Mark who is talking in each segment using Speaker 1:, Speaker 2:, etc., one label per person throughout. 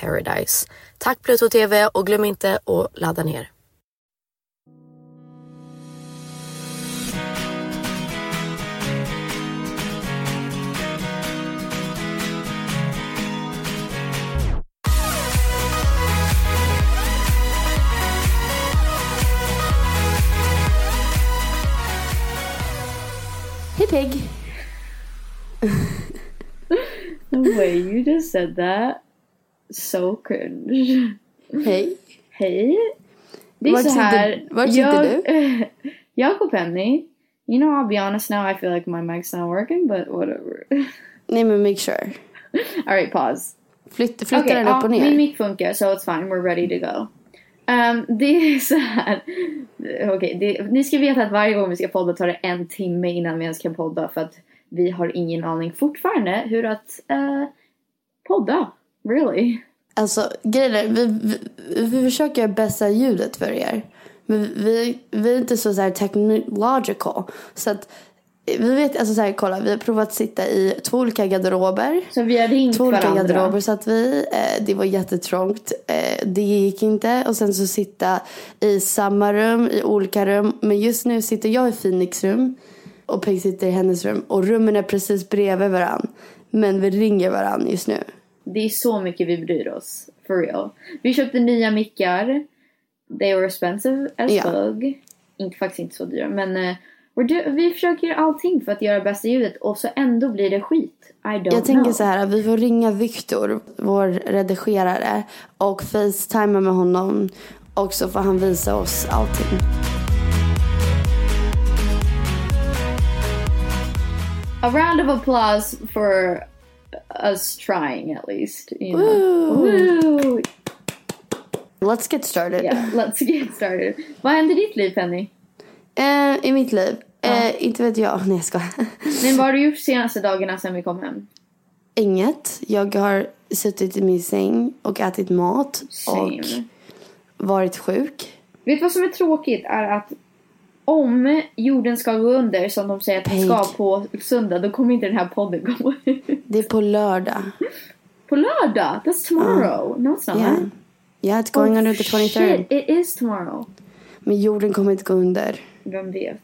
Speaker 1: paradise. Tack Pluto TV och glöm inte att ladda ner.
Speaker 2: Hey, pig. the way you just said that, so cringe.
Speaker 3: Hej.
Speaker 2: Hej. Det är
Speaker 3: Vart
Speaker 2: så här.
Speaker 3: sitter- vart sitter
Speaker 2: jag, jag och Penny. You know, I'll be honest now. I feel like my mic's not working, but whatever.
Speaker 3: Nej men make sure.
Speaker 2: All right, pause.
Speaker 3: Flytt, flytta
Speaker 2: Okej,
Speaker 3: den
Speaker 2: ja,
Speaker 3: upp och ner.
Speaker 2: Min mic funkar, so it's fine. We're ready to go. Um, det är så här. Okej, det- ni ska veta att varje gång vi ska podda tar det en timme innan vi ens kan podda för att vi har ingen aning fortfarande hur att eh, podda. Really.
Speaker 3: Alltså grejen är, vi, vi, vi försöker göra bästa ljudet för er. Men vi, vi är inte så, så här technological. Så att vi vet, alltså så här, kolla, vi har provat att sitta i två olika garderober.
Speaker 2: Så vi har ringt
Speaker 3: Två olika
Speaker 2: varandra.
Speaker 3: garderober så att vi, eh, det var jättetrångt. Eh, det gick inte. Och sen så sitta i samma rum, i olika rum. Men just nu sitter jag i Phoenix rum. Och Peg sitter i hennes rum. Och rummen är precis bredvid varann. Men vi ringer varann just nu.
Speaker 2: Det är så mycket vi bryr oss. For real. Vi köpte nya mickar. They were expensive as
Speaker 3: yeah.
Speaker 2: fuck. Inte, faktiskt inte så dyra. Men uh, vi försöker göra allting för att göra bästa ljudet och så ändå blir det skit. I don't
Speaker 3: Jag
Speaker 2: know.
Speaker 3: tänker så här, vi får ringa Viktor, vår redigerare, och facetima med honom. Och så får han visa oss allting.
Speaker 2: A round of applause for us trying at least. You know? Woo!
Speaker 3: Let's get started.
Speaker 2: Yeah, let's get started. Vad händer i ditt liv Penny?
Speaker 3: Eh, I mitt liv? Eh, inte vet jag. Nej jag skojar.
Speaker 2: Men vad har du gjort senaste dagarna sedan vi kom hem?
Speaker 3: Inget. Jag har suttit i min säng och ätit mat.
Speaker 2: Same.
Speaker 3: Och varit sjuk.
Speaker 2: Vet du vad som är tråkigt är att om jorden ska gå under som de säger att den ska på söndag då kommer inte den här podden gå
Speaker 3: Det är på lördag.
Speaker 2: På lördag? That's tomorrow. No it's not.
Speaker 3: Yeah. Yeah, it's going under the 23rd.
Speaker 2: Shit, it is tomorrow.
Speaker 3: Men jorden kommer inte gå under.
Speaker 2: Vem vet?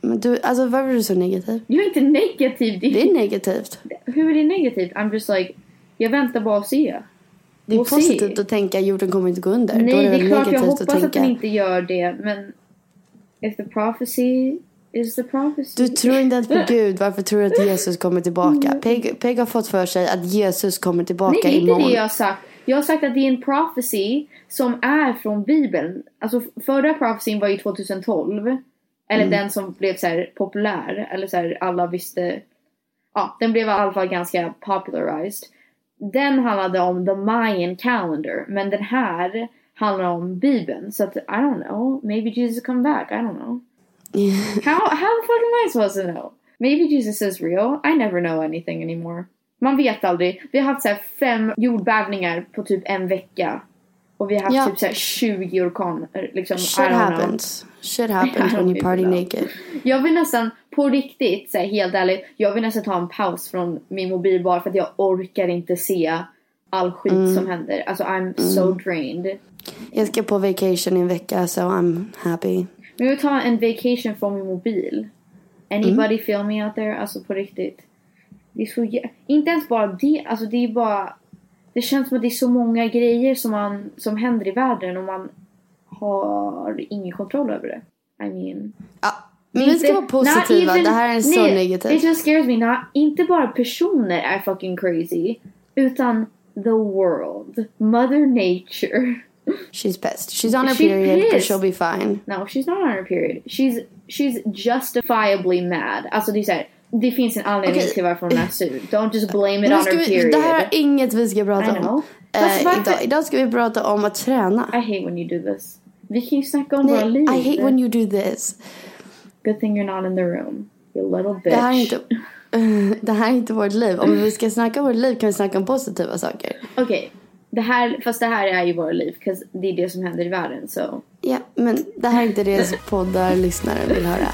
Speaker 3: Men du, alltså varför är du så negativ?
Speaker 2: Jag är inte negativ. Det
Speaker 3: Det är negativt.
Speaker 2: Hur är det negativt? I'm just like, jag väntar bara och se.
Speaker 3: Det är positivt att tänka jorden kommer inte gå under.
Speaker 2: Nej,
Speaker 3: är det,
Speaker 2: det är klart jag hoppas
Speaker 3: att
Speaker 2: att den inte gör det, men if the prophecy is the prophecy.
Speaker 3: Du tror inte ens på Gud, varför tror du att Jesus kommer tillbaka?
Speaker 2: Mm.
Speaker 3: Peg, Peg har fått för sig att Jesus kommer tillbaka
Speaker 2: Nej, det är inte
Speaker 3: imorgon.
Speaker 2: det jag har sagt. Jag har sagt att det är en prophecy som är från Bibeln. Alltså förra prophecy var ju 2012. Eller
Speaker 3: Mm.
Speaker 2: den som blev så här populär. Eller så här alla visste. Ja, den blev i alla fall ganska popularized. Den handlade om the Mayan calendar. Men den här handlar om Bibeln. Så att I don't know. Maybe Jesus come back. I don't know. How, how the fuck am I supposed to know? Maybe Jesus is real. I never know anything anymore. Man vet aldrig. Vi har haft så här fem jordbävningar på typ en vecka. Och vi har haft
Speaker 3: Ja.
Speaker 2: typ så här 20 orkaner. Liksom, I
Speaker 3: Shit
Speaker 2: don't know.
Speaker 3: happens. Shit happens
Speaker 2: I
Speaker 3: when
Speaker 2: don't
Speaker 3: you party
Speaker 2: know.
Speaker 3: naked.
Speaker 2: Jag vill nästan, på riktigt, så här, helt ärligt. Jag vill nästan ta en paus från min mobil bara för att jag orkar inte se all skit
Speaker 3: Mm.
Speaker 2: som händer. Alltså I'm so drained.
Speaker 3: Jag ska på vacation i en vecka so I'm happy.
Speaker 2: Men jag vill ta en vacation från min mobil. Anybody
Speaker 3: Mm.
Speaker 2: feel me out there? Alltså på riktigt. Det är så Inte ens bara det. Alltså det är bara... Det känns som att det är så många grejer som, man, som händer i världen och man har ingen kontroll över det. I mean...
Speaker 3: Ja, men vi ska vara positiva.
Speaker 2: even-
Speaker 3: det här är så
Speaker 2: nej,
Speaker 3: negativt.
Speaker 2: It just scares me. Not, inte bara personer är fucking crazy. Utan the world. Mother nature.
Speaker 3: She's pissed. She's on her
Speaker 2: She's
Speaker 3: period but
Speaker 2: pissed.
Speaker 3: she'll be fine.
Speaker 2: No, she's not on her period. She's she's justifiably mad. Alltså det är såhär, det finns en anledning
Speaker 3: Okej.
Speaker 2: till varför hon är sur. Don't just blame it
Speaker 3: Nu
Speaker 2: on
Speaker 3: ska
Speaker 2: her
Speaker 3: vi,
Speaker 2: period.
Speaker 3: det här är inget vi ska
Speaker 2: I
Speaker 3: prata
Speaker 2: know.
Speaker 3: om.
Speaker 2: Fast
Speaker 3: Eh,
Speaker 2: varför-
Speaker 3: idag, idag ska vi prata om att träna.
Speaker 2: I hate when you do this. Vi kan ju snacka om våra
Speaker 3: Nej,
Speaker 2: liv.
Speaker 3: I hate when you do this.
Speaker 2: Good thing you're not in the room. You little bitch.
Speaker 3: Det här är inte, det här är inte vårt liv. Om vi ska snacka om vårt liv kan vi snacka om positiva saker.
Speaker 2: Okej. Det här, fast det här är ju våra liv. det är det som händer i världen. Så.
Speaker 3: Ja, men det här är inte det som poddar lyssnare vill höra.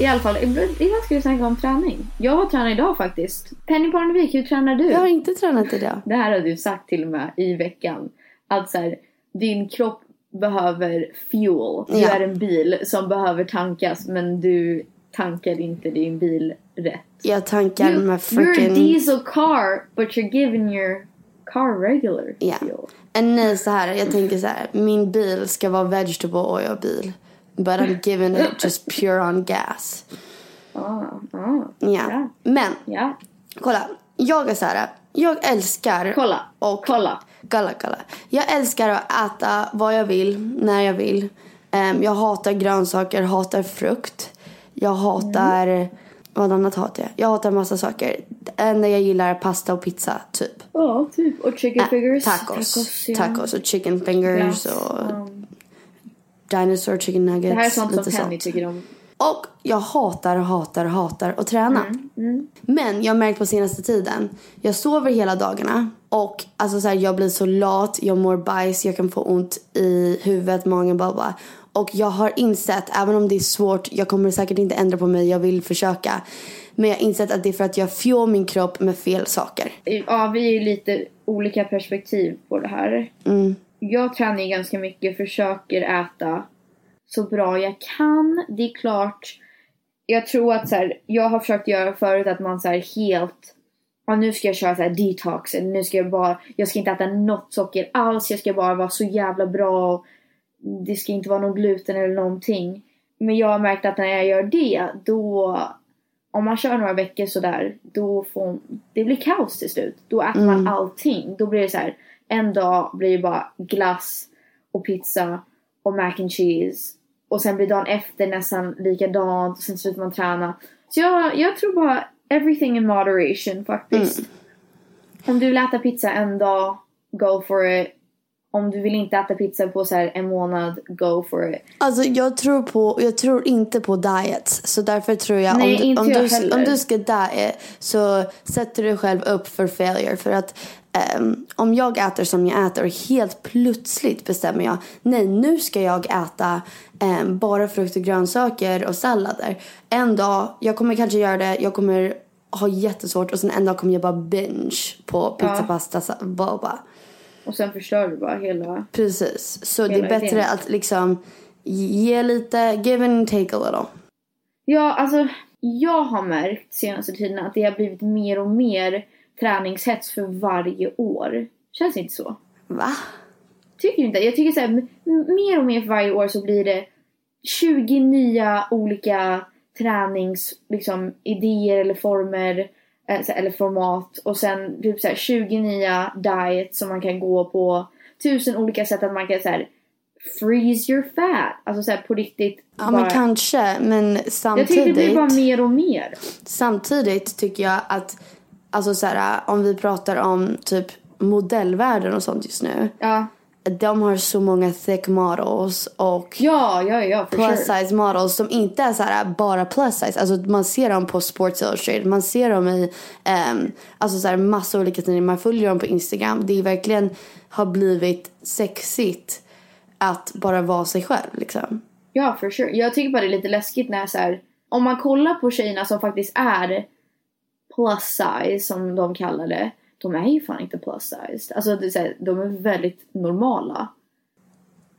Speaker 2: I alla fall, ibland ska vi snacka om träning. Jag var tränare idag faktiskt. Penny Parnevik, hur tränar du?
Speaker 3: Jag har inte tränat idag.
Speaker 2: Det här har du sagt till och med i veckan. Att så här, din kropp behöver fuel. Du
Speaker 3: Ja.
Speaker 2: är en bil som behöver tankas men du tankar inte din bil rätt.
Speaker 3: Jag tankar
Speaker 2: You,
Speaker 3: med
Speaker 2: you're a
Speaker 3: freaking...
Speaker 2: diesel car but you're giving your car regular
Speaker 3: Ja.
Speaker 2: fuel.
Speaker 3: Nej, så här. Jag tänker så här. Min bil ska vara vegetable oil bil. But I'm giving it just pure on gas.
Speaker 2: Ah, ah.
Speaker 3: Ja.
Speaker 2: Ja.
Speaker 3: Men,
Speaker 2: Ja,
Speaker 3: kolla. Jag är så här. Jag älskar...
Speaker 2: kolla.
Speaker 3: Och
Speaker 2: Kolla.
Speaker 3: Kolla, kolla. Jag älskar att äta vad jag vill, när jag vill. Ehm, jag hatar grönsaker, hatar frukt. Jag hatar...
Speaker 2: Mm.
Speaker 3: Vad annat hatar jag? Jag hatar massa saker. Det enda jag gillar är pasta och pizza, typ.
Speaker 2: Ja, typ. Och chicken
Speaker 3: Ä-
Speaker 2: fingers.
Speaker 3: Tacos.
Speaker 2: ja.
Speaker 3: Tacos och chicken fingers
Speaker 2: Glass.
Speaker 3: och
Speaker 2: Um,
Speaker 3: dinosaur chicken nuggets.
Speaker 2: det här är sånt som Penny tycker om.
Speaker 3: Och jag hatar, hatar, hatar att träna.
Speaker 2: Mm,
Speaker 3: Men jag har märkt på senaste tiden. Jag sover hela dagarna. Och alltså så här, jag blir så lat, jag mår bajs, jag kan få ont i huvudet, magen, bla bla. Och jag har insett, även om det är svårt, jag kommer säkert inte ändra på mig, jag vill försöka. Men jag har insett att det är för att jag fuel min kropp med fel saker.
Speaker 2: Ja, vi är ju lite olika perspektiv på det här.
Speaker 3: Mm.
Speaker 2: Jag tränar ju ganska mycket, försöker äta så bra jag kan. Det är klart, jag tror att så här, jag har försökt göra förut att man så här helt Ja, nu ska jag köra så här detox, nu ska jag bara, jag ska inte äta något socker alls, jag ska bara vara så jävla bra. Det ska inte vara någon gluten eller någonting. Men jag har märkt att när jag gör det, då om man kör några veckor sådär, då får det blir kaos till slut. Då äter
Speaker 3: Mm.
Speaker 2: man allting. Då blir det så här, en dag blir det bara glass och pizza och mac and cheese. Och sen blir dagen efter nästan likadant och sen slutar man träna. Så jag, jag tror bara everything in moderation faktiskt. Om du vill äta pizza en dag, go for it. Om du vill inte äta pizza på så här en månad, go for it.
Speaker 3: Alltså jag tror, på, jag tror inte på diets. Så därför tror jag
Speaker 2: Nej,
Speaker 3: om, du, om,
Speaker 2: jag
Speaker 3: du, om du ska diet så sätter du dig själv upp för failure. För att ehm, om jag äter som jag äter och helt plötsligt bestämmer jag nej nu ska jag äta ehm, bara frukt och grönsaker och sallader. En dag, jag kommer kanske göra det, jag kommer ha jättesvårt och sen en dag kommer jag bara binge på pizza,
Speaker 2: Ja.
Speaker 3: pasta, boba.
Speaker 2: Och sen förstör du bara hela...
Speaker 3: Precis. Så det
Speaker 2: Hela
Speaker 3: är bättre
Speaker 2: idén.
Speaker 3: att liksom ge lite, give and take a little.
Speaker 2: Ja, alltså jag har märkt senaste tiden att det har blivit mer och mer träningshets för varje år. Känns det inte så?
Speaker 3: Va?
Speaker 2: Tycker du inte? Jag tycker så här, mer och mer för varje år så blir det 20 nya olika tränings, liksom, idéer eller former eller format och sen typ så här 20 nya diets som man kan gå på. Tusen olika sätt att man kan så här freeze your fat. Alltså så här på riktigt.
Speaker 3: Ja men kanske. Men
Speaker 2: jag tycker det
Speaker 3: samtidigt,
Speaker 2: blir bara mer och mer.
Speaker 3: samtidigt tycker jag att alltså så här, om vi pratar om typ modellvärlden och sånt just nu.
Speaker 2: Ja,
Speaker 3: De har så många thick models och
Speaker 2: ja, ja, ja
Speaker 3: plus
Speaker 2: sure.
Speaker 3: size models som inte är så här bara plus size. Alltså man ser dem på Sports Illustrated, man ser dem i um, alltså så här massa olika tidningar, man följer dem på Instagram. Det är verkligen har blivit sexigt att bara vara sig själv liksom.
Speaker 2: Ja, för sure. Jag tycker bara det är lite läskigt när så här, om man kollar på tjejerna som faktiskt är plus size som de kallar det. De är ju fan inte plus size. Alltså det är så här, de är väldigt normala.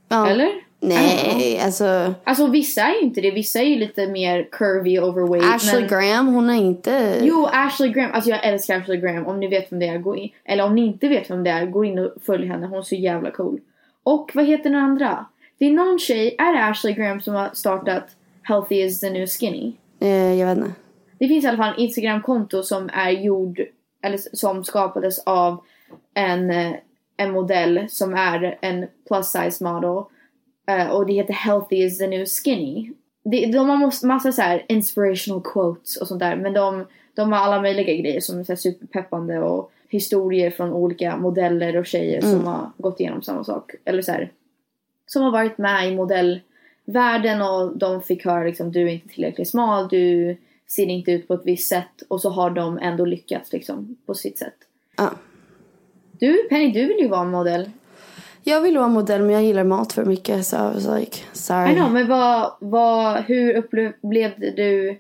Speaker 3: Ja.
Speaker 2: Eller?
Speaker 3: Nej, alltså
Speaker 2: Alltså vissa är ju inte det. Vissa är ju lite mer curvy, overweight.
Speaker 3: Ashley
Speaker 2: men...
Speaker 3: Graham hon är inte...
Speaker 2: Jo, Ashley Graham. Alltså jag älskar Ashley Graham. Om ni vet vem det är, gå in. Eller om ni inte vet vem det är, gå in och följ henne. Hon är så jävla cool. Och vad heter den andra? Det är någon tjej, är det Ashley Graham som har startat Healthy is the new skinny?
Speaker 3: Eh, jag vet inte.
Speaker 2: Det finns i alla fall en Instagram-konto som är gjord, eller som skapades av en, eh, en modell som är en plus size model. Eh, och det heter Healthy is the new skinny. Det, de har massa så här inspirational quotes och sånt där. Men de, de har alla möjliga grejer som är så superpeppande och historier från olika modeller och tjejer som har gått igenom samma sak. Eller så här, som har varit med i modellvärlden och de fick höra liksom du är inte tillräckligt smal, du ser inte ut på ett visst sätt och så har de ändå lyckats liksom på sitt sätt.
Speaker 3: Ja.
Speaker 2: Du Penny, du vill ju vara en modell.
Speaker 3: Jag vill vara modell men jag gillar mat för mycket så I was like, sorry.
Speaker 2: I know, men vad, vad, hur upplevde du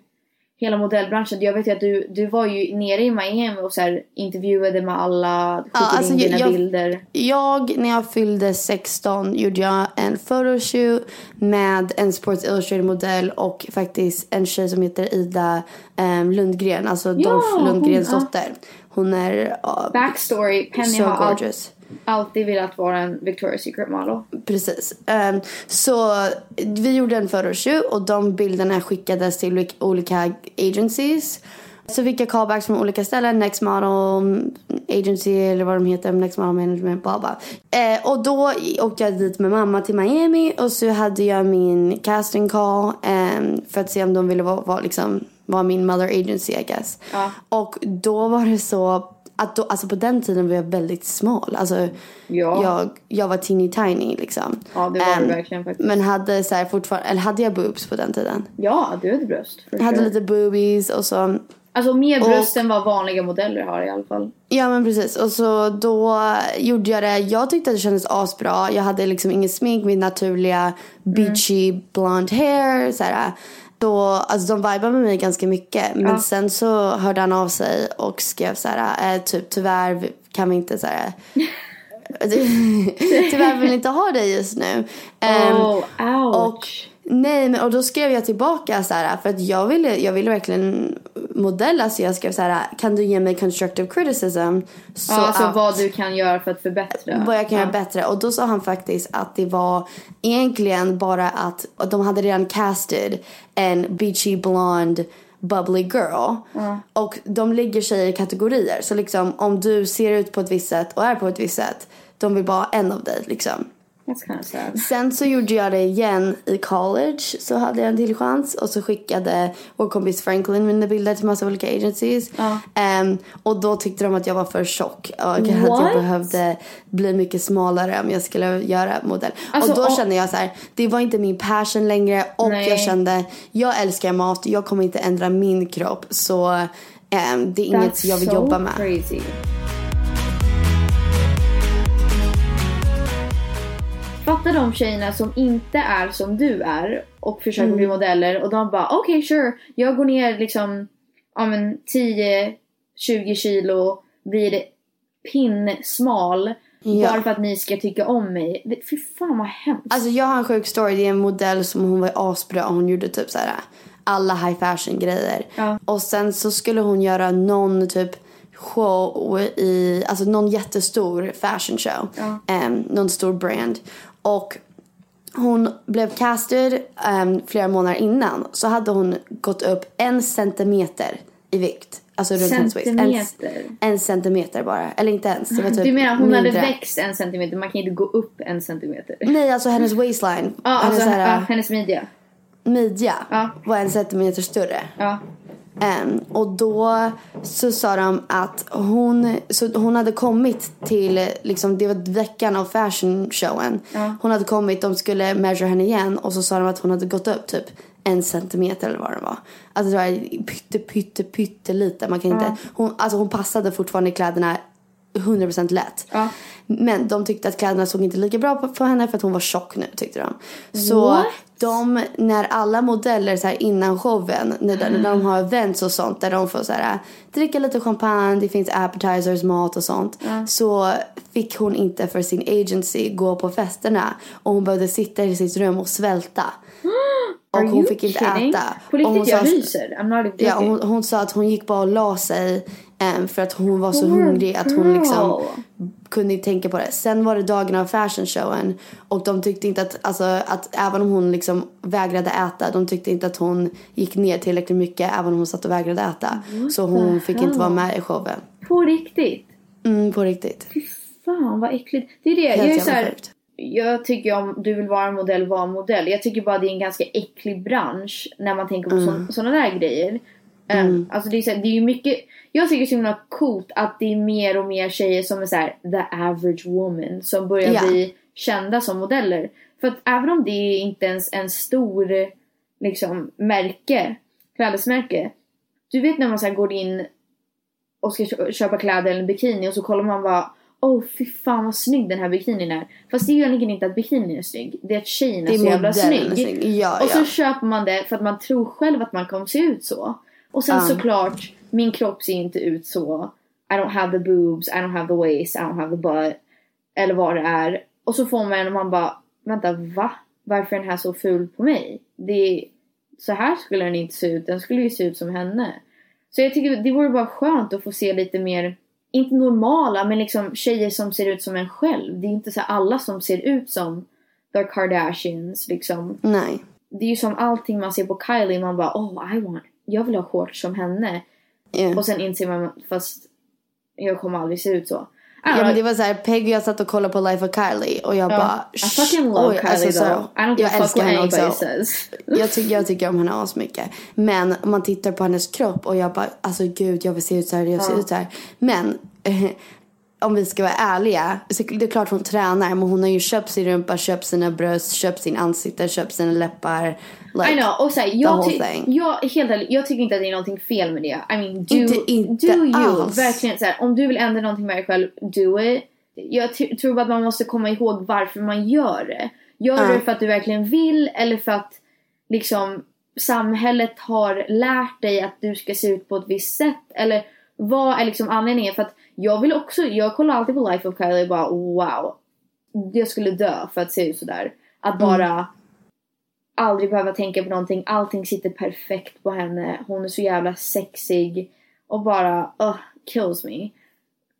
Speaker 2: hela modellbranschen? Jag vet ju att du, du var ju nere i Miami och så här, intervjuade med alla, skickade
Speaker 3: alltså,
Speaker 2: in dina
Speaker 3: jag-
Speaker 2: bilder.
Speaker 3: Jag, när jag fyllde 16 gjorde jag en photoshoot med en Sports Illustrated-modell och faktiskt en tjej som heter Ida um, Lundgren, alltså Dolph
Speaker 2: hon,
Speaker 3: Lundgrens
Speaker 2: ja.
Speaker 3: dotter. Hon är uh,
Speaker 2: Backstory, Penny
Speaker 3: so
Speaker 2: har
Speaker 3: gorgeous.
Speaker 2: Alltid velat vara en Victoria's Secret model.
Speaker 3: Precis. Ehm, så vi gjorde en photoshoot och de bilderna skickades till olika- agencies. Så fick jag callbacks från olika ställen. Next Model Agency eller vad de heter. Next Model Management, bla bla. Eh, och då åkte jag dit med mamma till Miami och så hade jag min casting call ehm, för att se om de ville vara, vara, liksom, vara min mother agency I guess.
Speaker 2: Ja.
Speaker 3: Och då var det så att då, alltså på den tiden var jag väldigt smal. Alltså
Speaker 2: Ja.
Speaker 3: jag, jag var teeny tiny liksom.
Speaker 2: Ja, det var
Speaker 3: Ehm,
Speaker 2: du verkligen faktiskt.
Speaker 3: Men hade så här fortfarande, eller hade jag boobs på den tiden?
Speaker 2: Ja, du hade bröst.
Speaker 3: Jag hade
Speaker 2: sure.
Speaker 3: lite boobies och så.
Speaker 2: Alltså mer
Speaker 3: Och-
Speaker 2: bröst än vad vanliga modeller har i alla fall.
Speaker 3: Ja men precis. Och så då gjorde jag det. Jag tyckte att det kändes asbra. Jag hade liksom ingen smink, min naturliga beachy blonde hair. Så här. Då, alltså de vibade med mig ganska mycket. Men
Speaker 2: Ja.
Speaker 3: sen så hörde han av sig och skrev så här, eh, typ tyvärr kan vi inte så här. tyvärr vill inte ha dig just nu. Ehm,
Speaker 2: oh, ouch.
Speaker 3: och nej, men och då skrev jag tillbaka så här för att jag ville, jag ville verkligen modella så jag skrev så här kan du ge mig constructive criticism? Så
Speaker 2: ja, alltså
Speaker 3: att-
Speaker 2: vad du kan göra för att förbättra.
Speaker 3: vad jag kan
Speaker 2: ja.
Speaker 3: göra bättre. Och då sa han faktiskt att det var egentligen bara att att de hade redan casted en beachy blonde bubbly girl. Och de lägger sig i kategorier. Så liksom om du ser ut på ett visst sätt och är på ett visst sätt. De vill bara ha en av dig liksom.
Speaker 2: That's kind of sad.
Speaker 3: Sen så gjorde jag det igen i college. Så hade jag en till chans. Och så skickade vår kompis Franklin mina bilder till massa olika agencies. Ehm, och då tyckte de att jag var för tjock. Och att jag behövde bli mycket smalare om jag skulle göra modell.
Speaker 2: Alltså,
Speaker 3: och då
Speaker 2: och-
Speaker 3: kände jag så här, det var inte min passion längre. Och
Speaker 2: Nej.
Speaker 3: jag kände, jag älskar mat. Jag kommer inte ändra min kropp. Så ehm, det är inget
Speaker 2: That's
Speaker 3: jag vill
Speaker 2: so
Speaker 3: jobba med.
Speaker 2: crazy. Fatta de tjejerna som inte är som du är och försöker
Speaker 3: Mm.
Speaker 2: bli modeller och de bara okej sure, jag går ner liksom ja, men 10-20 kilo, blir pinsmal
Speaker 3: Ja.
Speaker 2: bara för att ni ska tycka om mig. Det, fy fan vad hemskt.
Speaker 3: Alltså jag har en sjuk story. Det är en modell som hon var asbra. Hon gjorde typ så här alla high fashion grejer.
Speaker 2: Ja.
Speaker 3: Och sen så skulle hon göra någon typ show i, alltså någon jättestor fashion show. Em, någon stor brand. Och hon blev castad em, flera månader innan. Så hade hon gått upp en centimeter i vikt. Alltså runt hennes waist. En,
Speaker 2: Centimeter?
Speaker 3: en centimeter bara. Eller inte ens. Det var typ
Speaker 2: du menar hon hade
Speaker 3: mindre.
Speaker 2: växt en centimeter, man kan inte gå upp en centimeter.
Speaker 3: Nej, alltså hennes waistline.
Speaker 2: Ja,
Speaker 3: hennes
Speaker 2: alltså
Speaker 3: så här,
Speaker 2: ja, hennes midja.
Speaker 3: midja
Speaker 2: Ja.
Speaker 3: var en centimeter större.
Speaker 2: Ja.
Speaker 3: Em, och då så sa de att hon, så hon hade kommit till, liksom, det var veckan av fashion showen. Hon hade kommit, de skulle measure henne igen och så sa de att hon hade gått upp typ en centimeter eller vad det var. Alltså det var pytte, pytte, pytte lite. Man kan inte, hon, alltså hon passade fortfarande i kläderna 100% lätt.
Speaker 2: Ja.
Speaker 3: Men de tyckte att kläderna såg inte lika bra på, på henne för att hon var tjock nu tyckte de. Så
Speaker 2: What?
Speaker 3: De, när alla modeller så här innan showen, när, när de har events och sånt där de får så här, dricka lite champagne, det finns appetizers, mat och sånt. Så fick hon inte för sin agency gå på festerna och hon behövde sitta i sitt rum och svälta. Och
Speaker 2: Are
Speaker 3: hon fick inte
Speaker 2: kidding?
Speaker 3: äta.
Speaker 2: På
Speaker 3: hon
Speaker 2: riktigt, jag
Speaker 3: sa-
Speaker 2: ryser. I'm not
Speaker 3: Ja, hon, hon sa att hon gick bara och la sig em, för att hon var så
Speaker 2: Poor
Speaker 3: hungrig att hon liksom. Kunde inte tänka på det. Sen var det dagen av fashion showen och de tyckte inte att, alltså, att även om hon liksom vägrade äta, de tyckte inte att hon gick ner tillräckligt mycket även om hon satt och vägrade äta. så hon fick inte vara med i showen.
Speaker 2: På riktigt.
Speaker 3: Mm, på riktigt.
Speaker 2: Fan vad äckligt. Det är det.
Speaker 3: Helt
Speaker 2: jag är så här. Jag tycker om du vill vara en modell, var en modell. Jag tycker bara det är en ganska äcklig bransch när man tänker på
Speaker 3: Mm.
Speaker 2: sådana där grejer. Um, alltså det är, här, det är ju mycket, jag tycker det är så himla coolt att det är mer och mer tjejer som är så här, the average woman som börjar
Speaker 3: Ja.
Speaker 2: bli kända som modeller. För att även om det är inte ens en stor liksom märke, klädesmärke. Du vet när man så går in och ska kö- köpa kläder eller en bikini och så kollar man bara Åh fy fan vad snygg den här bikinin är. Fast det är ju egentligen inte att bikinin är snygg. Det är att tjejen är,
Speaker 3: är
Speaker 2: så jävla
Speaker 3: är
Speaker 2: snygg.
Speaker 3: snygg. Ja,
Speaker 2: och så
Speaker 3: ja.
Speaker 2: köper man det för att man tror själv att man kommer se ut så. Och sen
Speaker 3: Ja.
Speaker 2: såklart, min kropp ser inte ut så. I don't have the boobs, I don't have the waist, I don't have the butt. Eller vad det är. Och så får man och man bara, vänta va? Varför är den här så ful på mig? Det är, så här skulle den inte se ut, den skulle ju se ut som henne. Så jag tycker det vore bara skönt att få se lite mer, inte normala, men liksom tjejer som ser ut som en själv. Det är inte så alla som ser ut som the Kardashians liksom.
Speaker 3: Nej.
Speaker 2: Det är ju som allting man ser på Kylie, man bara oh I want, jag vill ha shorts som henne.
Speaker 3: Ja.
Speaker 2: Och sen inser man fast jag kommer aldrig se ut så.
Speaker 3: Ja, men det var så här, Peg och jag satt och kollade på Life of Kylie och jag bara...
Speaker 2: I fucking love
Speaker 3: oj,
Speaker 2: Kylie
Speaker 3: alltså,
Speaker 2: though. I don't give
Speaker 3: jag
Speaker 2: fuck
Speaker 3: älskar henne också.
Speaker 2: says.
Speaker 3: Jag, tycker jag tycker om henne asmycket. Men om man tittar på hennes kropp och jag bara, alltså gud jag vill se ut så här, jag vill se ut så här. Men om vi ska vara ärliga, så det är klart hon tränar men hon har ju köpt sin rumpa, köpt sina bröst, köpt sin ansikte, köpt sina läppar. Like,
Speaker 2: I know, och såhär, jag, ty- jag, helt ärligt, jag tycker inte att det är någonting fel med det. I mean, do,
Speaker 3: Inte- inte
Speaker 2: do you.
Speaker 3: alls.
Speaker 2: Verkligen såhär, om du vill ändra någonting med dig själv, do it. Jag tror bara att man måste komma ihåg varför man gör det. Gör du det för att du verkligen vill eller för att liksom samhället har lärt dig att du ska se ut på ett visst sätt? Eller vad är liksom anledningen? För att jag vill också, jag kollar alltid på Life of Kylie och bara wow. Jag skulle dö för att se ut sådär. Att bara aldrig behöva tänka på någonting. Allting sitter perfekt på henne. Hon är så jävla sexig. Och bara, uh, kills me.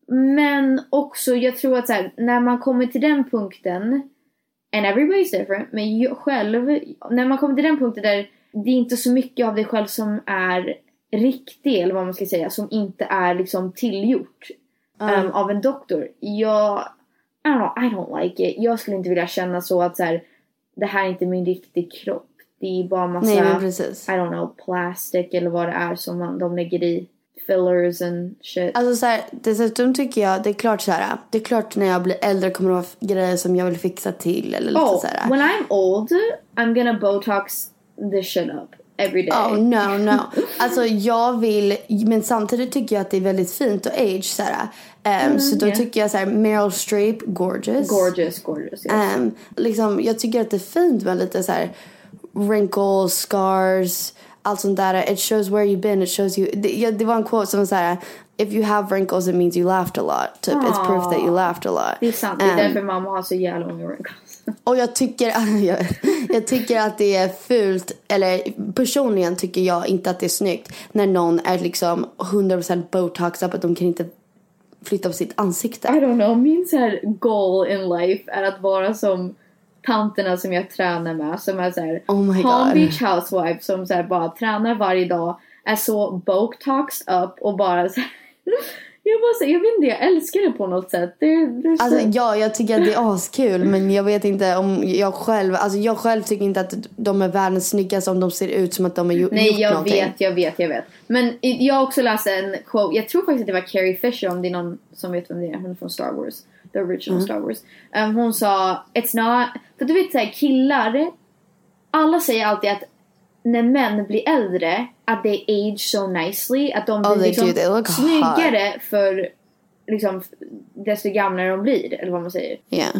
Speaker 2: Men också, jag tror att så här, när man kommer till den punkten. And everybody's different. Men jag själv, när man kommer till den punkten där det är inte så mycket av dig själv som är riktig, eller vad man ska säga, som inte är liksom tillgjort um, av en doktor. Jag I don't know, I don't like it. Jag skulle inte vilja känna så att så här, det här är inte min riktiga kropp. Det är bara massa,
Speaker 3: Nej.
Speaker 2: I don't know, plastic eller vad det är som man, de lägger i. Fillers and shit.
Speaker 3: Alltså så här, dessutom tycker jag, det är klart så här, det är klart när jag blir äldre kommer det vara grejer som jag vill fixa till eller lite
Speaker 2: oh,
Speaker 3: så här.
Speaker 2: when I'm old, I'm gonna botox this shit up every day.
Speaker 3: Oh no no. Alltså jag vill, men samtidigt tycker jag att det är väldigt fint att age så här. Um, så då
Speaker 2: yeah.
Speaker 3: tycker jag så här, Meryl Streep, gorgeous.
Speaker 2: Gorgeous, gorgeous. Yes.
Speaker 3: Um, liksom, jag tycker att det är fint med lite så här wrinkles, scars, allt sånt där. It shows where you've been, it shows you. Det, ja, det var en quote som var så här, if you have wrinkles it means you laughed a lot. Typ, it's proof that you laughed a lot.
Speaker 2: det är sant, det är
Speaker 3: Um,
Speaker 2: därför mamma har så jävla många wrinkles.
Speaker 3: Och jag tycker, jag, jag tycker att det är fult, eller personligen tycker jag inte att det är snyggt när någon är liksom 100% botoxad att de kan inte flytta på sitt ansikte.
Speaker 2: I don't know, min så här goal in life är att vara som tanterna som jag tränar med som är såhär
Speaker 3: Oh
Speaker 2: Palm. Beach housewife som så bara tränar varje dag är så botoxed up och bara så här, jag bara så, jag vet inte, jag älskar det på något sätt. Det, det så,
Speaker 3: Alltså ja, jag tycker att det är askul men jag vet inte om jag själv, alltså jag själv tycker inte att de är världens snyggaste om de ser ut som att de har ju-
Speaker 2: Nej
Speaker 3: gjort
Speaker 2: jag
Speaker 3: någonting.
Speaker 2: vet, jag vet, jag vet. Men jag har också läst en quote, jag tror faktiskt att det var Carrie Fisher om det är någon som vet vem det är, hon är från Star Wars. The original Star Wars. Um, hon sa, it's not, för du vet såhär killar, alla säger alltid att när män blir äldre, att they age so nicely, att de blir
Speaker 3: Oh,
Speaker 2: liksom
Speaker 3: do.
Speaker 2: Snyggare för liksom desto gamlare de blir, eller vad man säger.
Speaker 3: Yeah.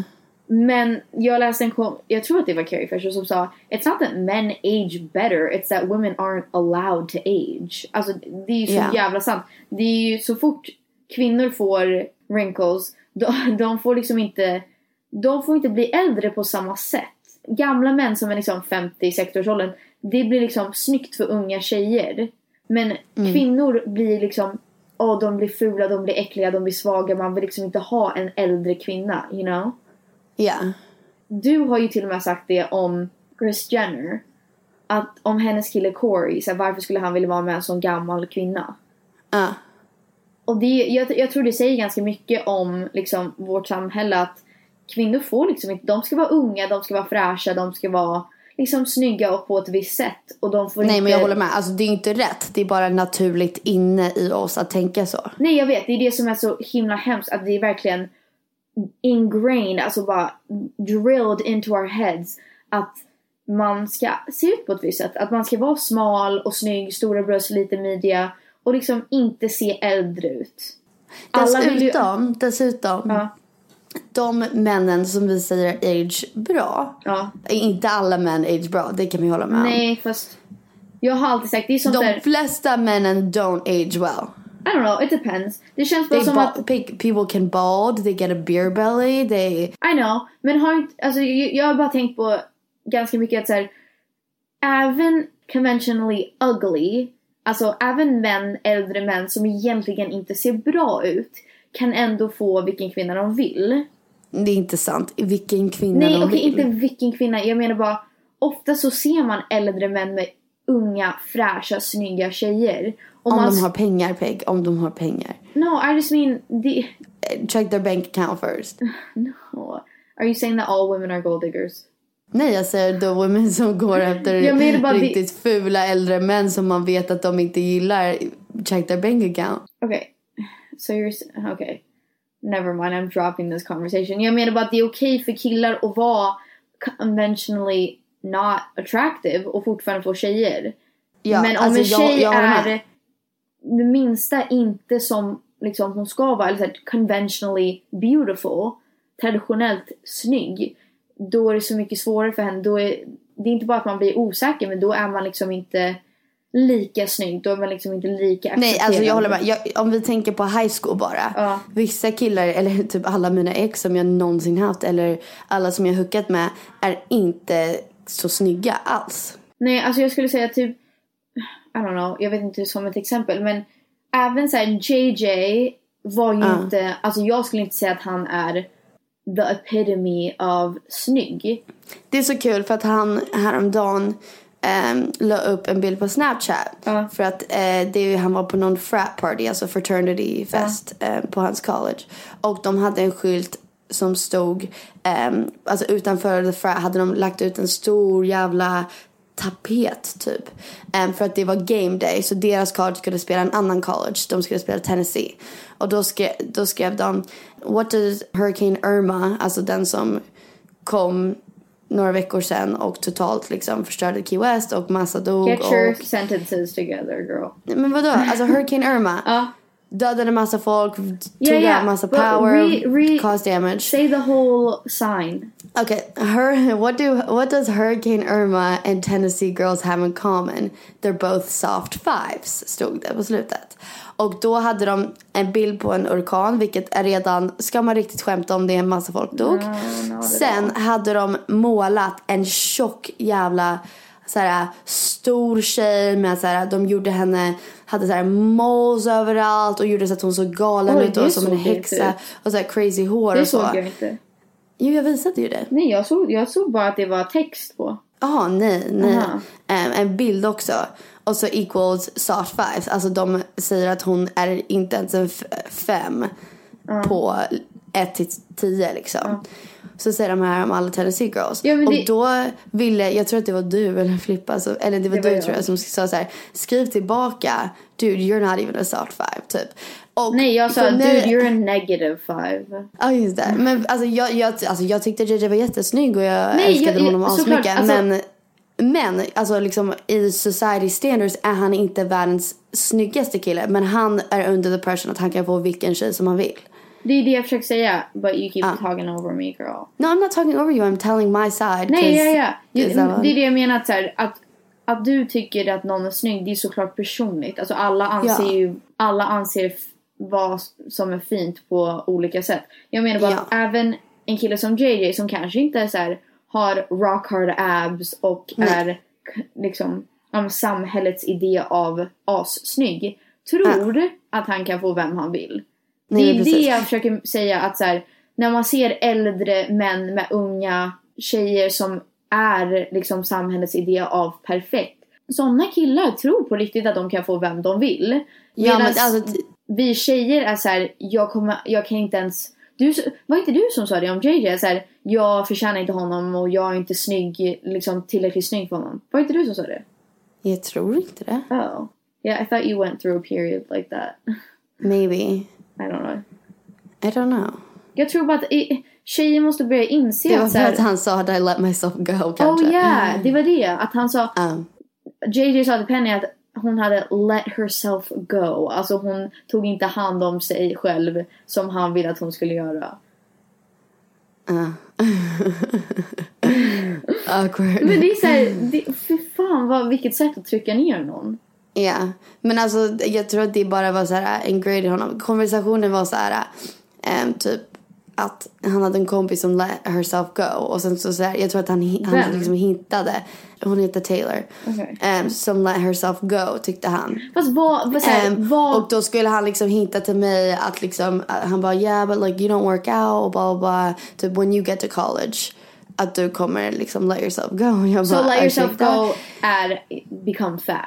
Speaker 2: Men jag läste en quote, jag tror att det var Carrie Fisher som sa It's not that men age better, it's that women aren't allowed to age. Alltså det är ju så
Speaker 3: Ja.
Speaker 2: jävla sant. Det är ju så fort kvinnor får wrinkles, de, de får liksom inte, de får inte bli äldre på samma sätt. Gamla män som är liksom 50-60 års åldern, det blir liksom snyggt för unga tjejer. Men
Speaker 3: Mm.
Speaker 2: kvinnor blir liksom, åh de blir fula, de blir äckliga, de blir svaga, man vill liksom inte ha en äldre kvinna, you know?
Speaker 3: Yeah.
Speaker 2: Du har ju till och med sagt det om Kris Jenner. Att om hennes kille Corey, så här, varför skulle han vilja vara med en sån gammal kvinna?
Speaker 3: Uh.
Speaker 2: Och det, jag, jag tror det säger ganska mycket om liksom, vårt samhälle att kvinnor får liksom inte, de ska vara unga, de ska vara fräscha, de ska vara liksom snygga och på ett visst sätt. Och de får
Speaker 3: Nej
Speaker 2: inte...
Speaker 3: men jag håller med, alltså det är inte rätt. Det är bara naturligt inne i oss att tänka så.
Speaker 2: Nej jag vet, det är det som är så himla hemskt att det är verkligen ingrained, alltså bara drilled into our heads att man ska se ut på ett visst sätt. Att man ska vara smal och snygg, stora bröst, lite midja och liksom inte se äldre ut. Alla vill ju-
Speaker 3: Dessutom, dessutom.
Speaker 2: Ja.
Speaker 3: De männen som vi säger age bra.
Speaker 2: Ja.
Speaker 3: Inte alla män age bra, det kan vi hålla med om.
Speaker 2: Nej fast jag har alltid sagt, det är som
Speaker 3: De
Speaker 2: såhär,
Speaker 3: flesta männen don't age well.
Speaker 2: I don't know, it depends. Det känns bara
Speaker 3: They
Speaker 2: som att
Speaker 3: pe- people can bald, they get a beer belly, they...
Speaker 2: I know, men har inte, alltså jag, jag har bara tänkt på ganska mycket att så här, även conventionally ugly, alltså även män, äldre män som egentligen inte ser bra ut kan ändå få vilken kvinna de vill.
Speaker 3: Det är inte sant. Vilken kvinna
Speaker 2: Nej
Speaker 3: de
Speaker 2: okej,
Speaker 3: vill.
Speaker 2: inte vilken kvinna, jag menar bara ofta så ser man äldre män med unga, fräscha, snygga tjejer. Och
Speaker 3: Om
Speaker 2: man
Speaker 3: de har pengar, Peg. Om de har pengar.
Speaker 2: No, I just mean, the,
Speaker 3: Eh, Check their bank account first.
Speaker 2: no. Are you saying that all women are gold diggers?
Speaker 3: Nej, jag säger the women som går efter
Speaker 2: bara det-
Speaker 3: riktigt fula äldre män som man vet att de inte gillar. Check their bank account.
Speaker 2: Okay, so you're okay. Never mind, I'm dropping this conversation. Jag menar bara att det är okej för killar att vara conventionally not attractive och fortfarande få tjejer.
Speaker 3: Ja,
Speaker 2: Men om
Speaker 3: alltså,
Speaker 2: en
Speaker 3: jag-
Speaker 2: tjej
Speaker 3: jag med.
Speaker 2: är det minsta inte som liksom hon ska vara, eller så här, conventionally beautiful, traditionellt snygg, då är det så mycket svårare för henne. Då är, det är inte bara att man blir osäker, men då är man liksom inte lika snygg. Då är man liksom inte lika
Speaker 3: Nej, alltså jag håller med. Jag, om vi tänker på high school bara.
Speaker 2: Ja.
Speaker 3: Vissa killar, eller typ alla mina ex som jag någonsin haft, eller alla som jag hookat med, är inte så snygga alls.
Speaker 2: Nej, alltså jag skulle säga typ, I don't know, jag vet inte som ett exempel, men även såhär JJ var ju
Speaker 3: Ja.
Speaker 2: inte, alltså jag skulle inte säga att han är the epitome av snygg.
Speaker 3: Det är så kul för att han häromdagen um, la upp en bild på Snapchat.
Speaker 2: Ja.
Speaker 3: För att eh, det han var på någon frat party, alltså fraternity fest eh, på hans college. Och de hade en skylt som stod, um, alltså utanför The Frat hade de lagt ut en stor jävla tapet typ. Um, för att det var game day så deras college skulle spela en annan college. De skulle spela Tennessee. Och då skrev, då skrev de What does Hurricane Irma, alltså den som kom några veckor sedan och totalt liksom förstörde Key West och massa dog.
Speaker 2: Get your
Speaker 3: och...
Speaker 2: sentences together girl.
Speaker 3: Men vadå? Alltså Hurricane Irma.
Speaker 2: Ja.
Speaker 3: Dödade massa folk, tog
Speaker 2: Yeah, yeah.
Speaker 3: massa power,
Speaker 2: re- re-
Speaker 3: caused damage.
Speaker 2: Say the whole sign.
Speaker 3: Okay, her, what do what does Hurricane Irma and Tennessee girls have in common? They're both soft fives, stod det på slutet. Och då hade de en bild på en orkan, vilket är redan, ska man riktigt skämta om det, en massa folk dog. Sen hade de målat en tjock jävla såhär, stor tjej med såhär, de gjorde henne, hade såhär moles överallt och gjorde så att hon såg galen
Speaker 2: Oj,
Speaker 3: ut
Speaker 2: det
Speaker 3: och som en häxa och såhär crazy hår
Speaker 2: Det
Speaker 3: och så.
Speaker 2: såg jag inte.
Speaker 3: Jo, jag visade ju det.
Speaker 2: Nej, jag såg, jag såg bara att det var text på.
Speaker 3: Jaha, nej, nej. Ehm, en bild också. Och så equals soft fives. Alltså de säger att hon är inte ens en fem på 1 till 10 liksom. Så säger de här om alla Tennessee girls.
Speaker 2: Ja,
Speaker 3: och
Speaker 2: det-
Speaker 3: då ville, jag tror att det var du eller Flippa, alltså, eller det var
Speaker 2: Det var
Speaker 3: du
Speaker 2: jag.
Speaker 3: tror jag som sa så här. Skriv tillbaka, dude you're not even a soft five typ. Och
Speaker 2: Nej, jag sa dude
Speaker 3: mig-
Speaker 2: you're a negative five.
Speaker 3: Ja just det. Men alltså jag, jag, alltså, jag tyckte JJ var jättesnygg och jag
Speaker 2: Nej,
Speaker 3: älskade
Speaker 2: jag-
Speaker 3: honom
Speaker 2: jag-
Speaker 3: asmycket.
Speaker 2: alltså-
Speaker 3: Men, men alltså liksom i society standards är han inte världens snyggaste kille. Men han är under the person att han kan få vilken tjej som han vill.
Speaker 2: Det är det jag försöker säga. But you keep
Speaker 3: Ah.
Speaker 2: talking over me girl.
Speaker 3: No I'm not talking over you, I'm telling my side.
Speaker 2: Nej, ja, ja. Det, är det jag menar. Att, så här, att, att du tycker att någon är snygg, det är såklart personligt. Alltså alla anser ju, alla anser vad som är fint på olika sätt. Jag menar bara
Speaker 3: Ja.
Speaker 2: att även en kille som JJ som kanske inte är så här, har rock hard abs och
Speaker 3: Nej.
Speaker 2: är liksom om samhällets idé av assnygg. Tror att han kan få vem han vill.
Speaker 3: Nej,
Speaker 2: det är
Speaker 3: men
Speaker 2: det
Speaker 3: precis.
Speaker 2: jag försöker säga att så här, när man ser äldre män med unga tjejer som är liksom samhällets idé av perfekt. Sådana killar tror på riktigt att de kan få vem de vill.
Speaker 3: Ja, men alltså,
Speaker 2: vi tjejer är så här, jag, kommer, jag kan inte ens... Du, var inte du som sa det om JJ? Så här, jag förtjänar inte honom och jag är inte snygg, liksom tillräckligt snygg för honom. Var inte du som sa det?
Speaker 3: jag tror inte det.
Speaker 2: Oh. Yeah, I thought you went through a period like that.
Speaker 3: Maybe.
Speaker 2: I don't know.
Speaker 3: I don't know.
Speaker 2: Jag tror bara att i, tjejer måste börja inse
Speaker 3: Det var
Speaker 2: att
Speaker 3: för
Speaker 2: här,
Speaker 3: att han sa att I let myself go kanske.
Speaker 2: Oh yeah, det var det. Att han sa,
Speaker 3: Um,
Speaker 2: JJ sa till Penny att hon hade let herself go. Alltså hon tog inte hand om sig själv som han ville att hon skulle göra.
Speaker 3: uh. Awkward.
Speaker 2: Men det är såhär, fy fan vad, vilket sätt att trycka ner någon.
Speaker 3: Ja, men alltså jag tror att det bara var så här en grej i honom. Konversationen var så här ehm, typ att han hade en kompis som let herself go och sen så, så här, jag tror att han, han
Speaker 2: Vem?
Speaker 3: liksom hintade, hon heter Taylor,
Speaker 2: Okej.
Speaker 3: ehm, som let herself go tyckte han.
Speaker 2: Fast vad, vad, såhär,
Speaker 3: Ehm,
Speaker 2: vad
Speaker 3: och då skulle han liksom hinta till mig att liksom, att han bara yeah but like you don't work out och bla bla bla. Typ when you get to college. Att du kommer liksom let yourself go. Och Jag
Speaker 2: So
Speaker 3: bara,
Speaker 2: let yourself go är become fat.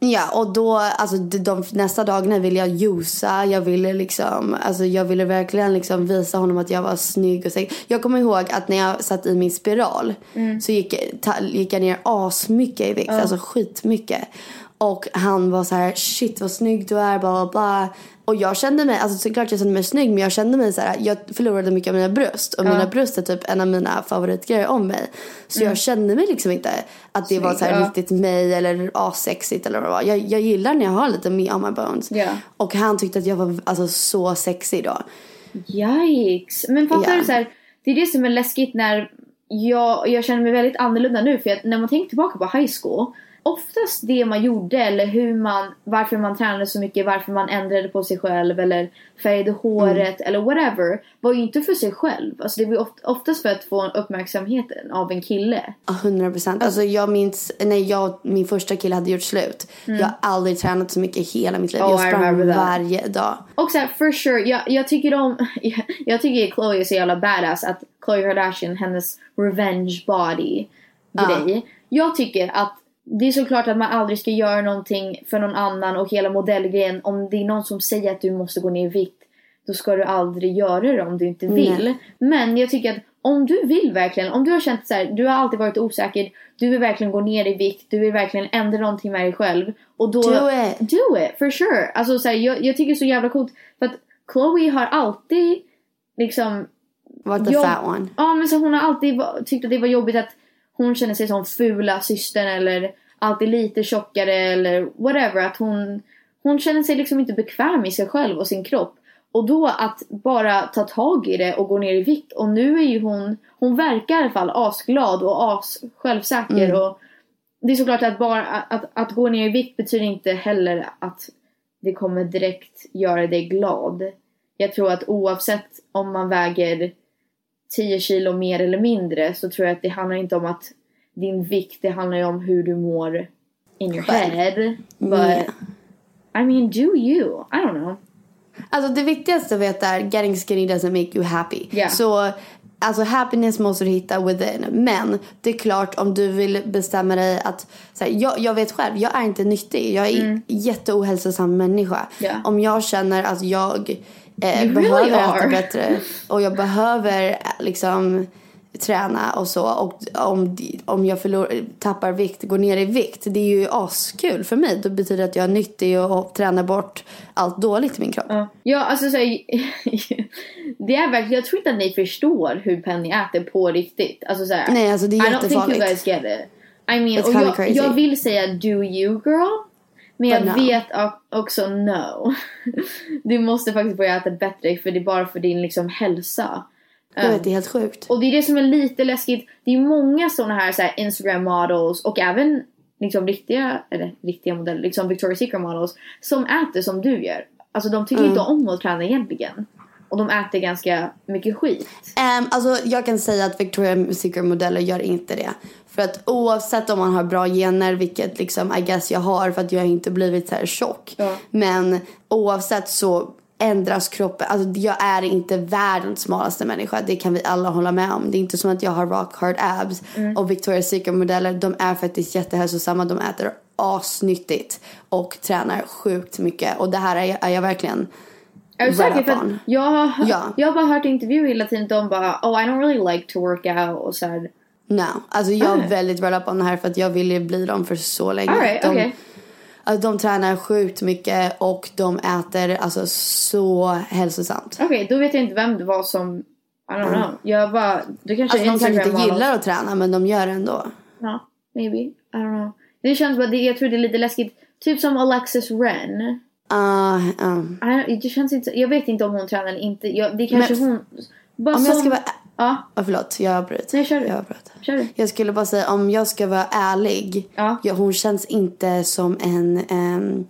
Speaker 3: Ja, och då, alltså de, de nästa dagarna ville jag juica, jag ville liksom, alltså jag ville verkligen liksom visa honom att jag var snygg och sexig. Jag kommer ihåg att när jag satt i min spiral så gick, ta, gick jag ner asmycket i vikt, alltså skitmycket. Och han var så här, shit vad snygg du är, bla bla bla. Och jag kände mig, alltså såklart jag kände mig snygg men jag kände mig så här, jag förlorade mycket av mina bröst. Och mina bröst är typ en av mina favoritgrejer om mig. Så jag kände mig liksom inte att det var så här
Speaker 2: ja.
Speaker 3: riktigt mig eller assexigt eller vad det var. Jag, jag gillar när jag har lite me on my bones.
Speaker 2: Ja.
Speaker 3: Och han tyckte att jag var alltså, så sexig då.
Speaker 2: Yikes. Men fattar
Speaker 3: Ja.
Speaker 2: du så här, det är det som är läskigt när jag, jag känner mig väldigt annorlunda nu. För att när man tänker tillbaka på high school. Oftast det man gjorde eller hur man, varför man tränade så mycket, varför man ändrade på sig själv eller färgade håret eller whatever. Var ju inte för sig själv. Alltså det var oft, oftast för att få uppmärksamheten av en kille.
Speaker 3: Ja, 100 procent. Alltså jag minns när jag min första kille hade gjort slut. Jag har aldrig tränat så mycket i hela mitt liv.
Speaker 2: Oh,
Speaker 3: jag sprang varje dag.
Speaker 2: Och såhär, for sure, jag, jag tycker om, jag, jag tycker Chloe är så jävla badass att Chloe Kardashian, hennes revenge body grej. Jag tycker att det är såklart att man aldrig ska göra någonting för någon annan och hela modellgrejen. Om det är någon som säger att du måste gå ner i vikt. då ska du aldrig göra det om du inte vill. Men jag tycker att om du vill verkligen, om du har känt så här, du har alltid varit osäker, du vill verkligen gå ner i vikt, du vill verkligen ändra någonting med dig själv. Och då,
Speaker 3: Do it.
Speaker 2: Do it, for sure. Alltså så här, jag, jag tycker det är så jävla coolt. För att Chloe har alltid liksom
Speaker 3: What the
Speaker 2: jobb-
Speaker 3: fat one.
Speaker 2: Ja men så hon har alltid tyckt att det var jobbigt att hon känner sig som fula systern eller alltid lite tjockare eller whatever. Att hon, hon känner sig liksom inte bekväm i sig själv och sin kropp. Och då att bara ta tag i det och gå ner i vikt. Och nu är ju hon, hon verkar i alla fall asglad och as självsäker. Och det är såklart att bara att, att gå ner i vikt betyder inte heller att det kommer direkt göra dig glad. Jag tror att oavsett om man väger 10 kilo mer eller mindre så tror jag att det handlar inte om att din vikt, det handlar ju om hur du mår in your head. But
Speaker 3: Yeah.
Speaker 2: I mean, do you? I don't know.
Speaker 3: Alltså det viktigaste att veta är getting skinny doesn't make you happy.
Speaker 2: Ja.
Speaker 3: Så alltså happiness måste du hitta within. Men det är klart om du vill bestämma dig att så här, jag, jag vet själv, jag är inte nyttig. Jag är mm. jätteohälsosam människa.
Speaker 2: Ja.
Speaker 3: Om jag känner att jag eh,
Speaker 2: You really
Speaker 3: behöver
Speaker 2: are.
Speaker 3: äta bättre och jag behöver eh, liksom träna och så och om, om jag förlor, tappar vikt, går ner i vikt det är ju askul för mig. Det betyder att jag är nyttig och, och tränar bort allt dåligt i min kropp.
Speaker 2: Ja, ja alltså så det är verkligen, jag tror inte att ni förstår hur Penny äter på riktigt. Alltså så här,
Speaker 3: Nej, alltså det är
Speaker 2: I don't think you
Speaker 3: jättefarligt.
Speaker 2: guys get it. I mean,
Speaker 3: It's
Speaker 2: och jag,
Speaker 3: crazy.
Speaker 2: jag vill säga do you girl. Men jag
Speaker 3: no.
Speaker 2: vet också no. du måste faktiskt börja äta bättre för det är bara för din liksom hälsa.
Speaker 3: Jag vet, det är helt sjukt.
Speaker 2: Och det är det som är lite läskigt. Det är många sådana här, så här Instagram models och även liksom riktiga, eller riktiga modeller, liksom Victoria's Secret models som äter som du gör. Alltså de tycker inte om att träna egentligen. Och de äter ganska mycket skit.
Speaker 3: Um, alltså jag kan säga att Victoria's Secret modeller gör inte det. För att oavsett om man har bra gener, vilket liksom I guess jag har för att jag inte blivit så här tjock.
Speaker 2: Ja.
Speaker 3: Men oavsett så ändras kroppen. Alltså jag är inte världens smalaste människa. Det kan vi alla hålla med om. Det är inte som att jag har rock hard abs. Och Victoria's Secret modeller, de är faktiskt jättehälsosamma. De äter asnyttigt och tränar sjukt mycket. Och det här är, är jag verkligen
Speaker 2: Är du säker? För jag, har,
Speaker 3: Ja.
Speaker 2: jag har bara hört intervjuer hela tiden. De bara oh I don't really like to work out och så här.
Speaker 3: No, alltså jag är
Speaker 2: Ah.
Speaker 3: väldigt right up on det här för att jag ville bli dem för så länge.
Speaker 2: All right,
Speaker 3: de,
Speaker 2: okay.
Speaker 3: alltså, de tränar sjukt mycket och de äter alltså så hälsosamt.
Speaker 2: Okej, då vet jag inte vem det var som I don't know. Jag bara, du kanske
Speaker 3: Alltså de kanske inte gillar att träna men de gör det ändå.
Speaker 2: Ja, maybe. I don't know. Det känns bara, det, jag tror det är lite läskigt. Typ som Alexis Ren.
Speaker 3: Uh,
Speaker 2: don't- det känns inte, jag vet inte om hon tränar eller inte. Jag, det kanske
Speaker 3: Men-
Speaker 2: hon. Bara
Speaker 3: Om
Speaker 2: som,
Speaker 3: jag ska vara...
Speaker 2: Ja,
Speaker 3: Oh, förlåt, jag avbröt.
Speaker 2: Nej, kör du.
Speaker 3: Jag avbröt.
Speaker 2: kör du.
Speaker 3: Jag skulle bara säga om jag ska vara ärlig.
Speaker 2: Ja.
Speaker 3: hon känns inte som en um,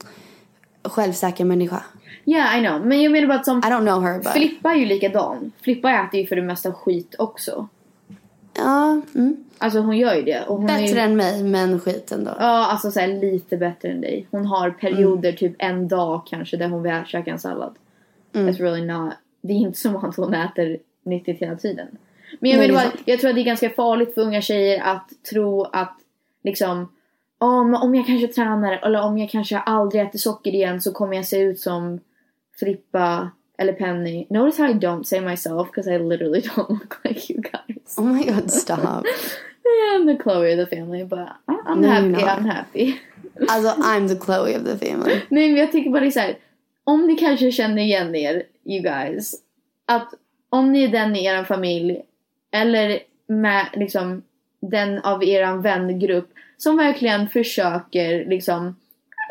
Speaker 3: självsäker människa.
Speaker 2: Yeah, I know. Men jag menar bara att som
Speaker 3: I don't know her but...
Speaker 2: Filippa är ju likadan. Filippa äter ju för det mesta skit också.
Speaker 3: Ja, mm.
Speaker 2: Alltså hon gör ju det. Och hon är
Speaker 3: Bättre
Speaker 2: ju,
Speaker 3: än mig men skit ändå.
Speaker 2: Ja, alltså så här, lite bättre än dig. Hon har perioder, typ en dag kanske, där hon vill käka en sallad.
Speaker 3: Mm.
Speaker 2: It's really not. Det är inte som att hon äter nyttigt hela tiden. Men jag,
Speaker 3: Nej, är
Speaker 2: bara, jag tror att det är ganska farligt för unga tjejer att tro att liksom om, om jag kanske tränar eller om jag kanske aldrig äter socker igen så kommer jag se ut som Frippa eller Penny. Notice how I don't say myself because I literally don't look like you guys.
Speaker 3: Oh my god, stop.
Speaker 2: Yeah, I'm the Chloe of the family but I- I'm
Speaker 3: No,
Speaker 2: happy. I'm happy.
Speaker 3: Alltså I'm the Chloe of the family.
Speaker 2: Nej men jag tycker bara det är så här. Om ni kanske känner igen er, you guys. Att om ni är den i er familj. Eller med liksom den av er vängrupp. Som verkligen försöker liksom.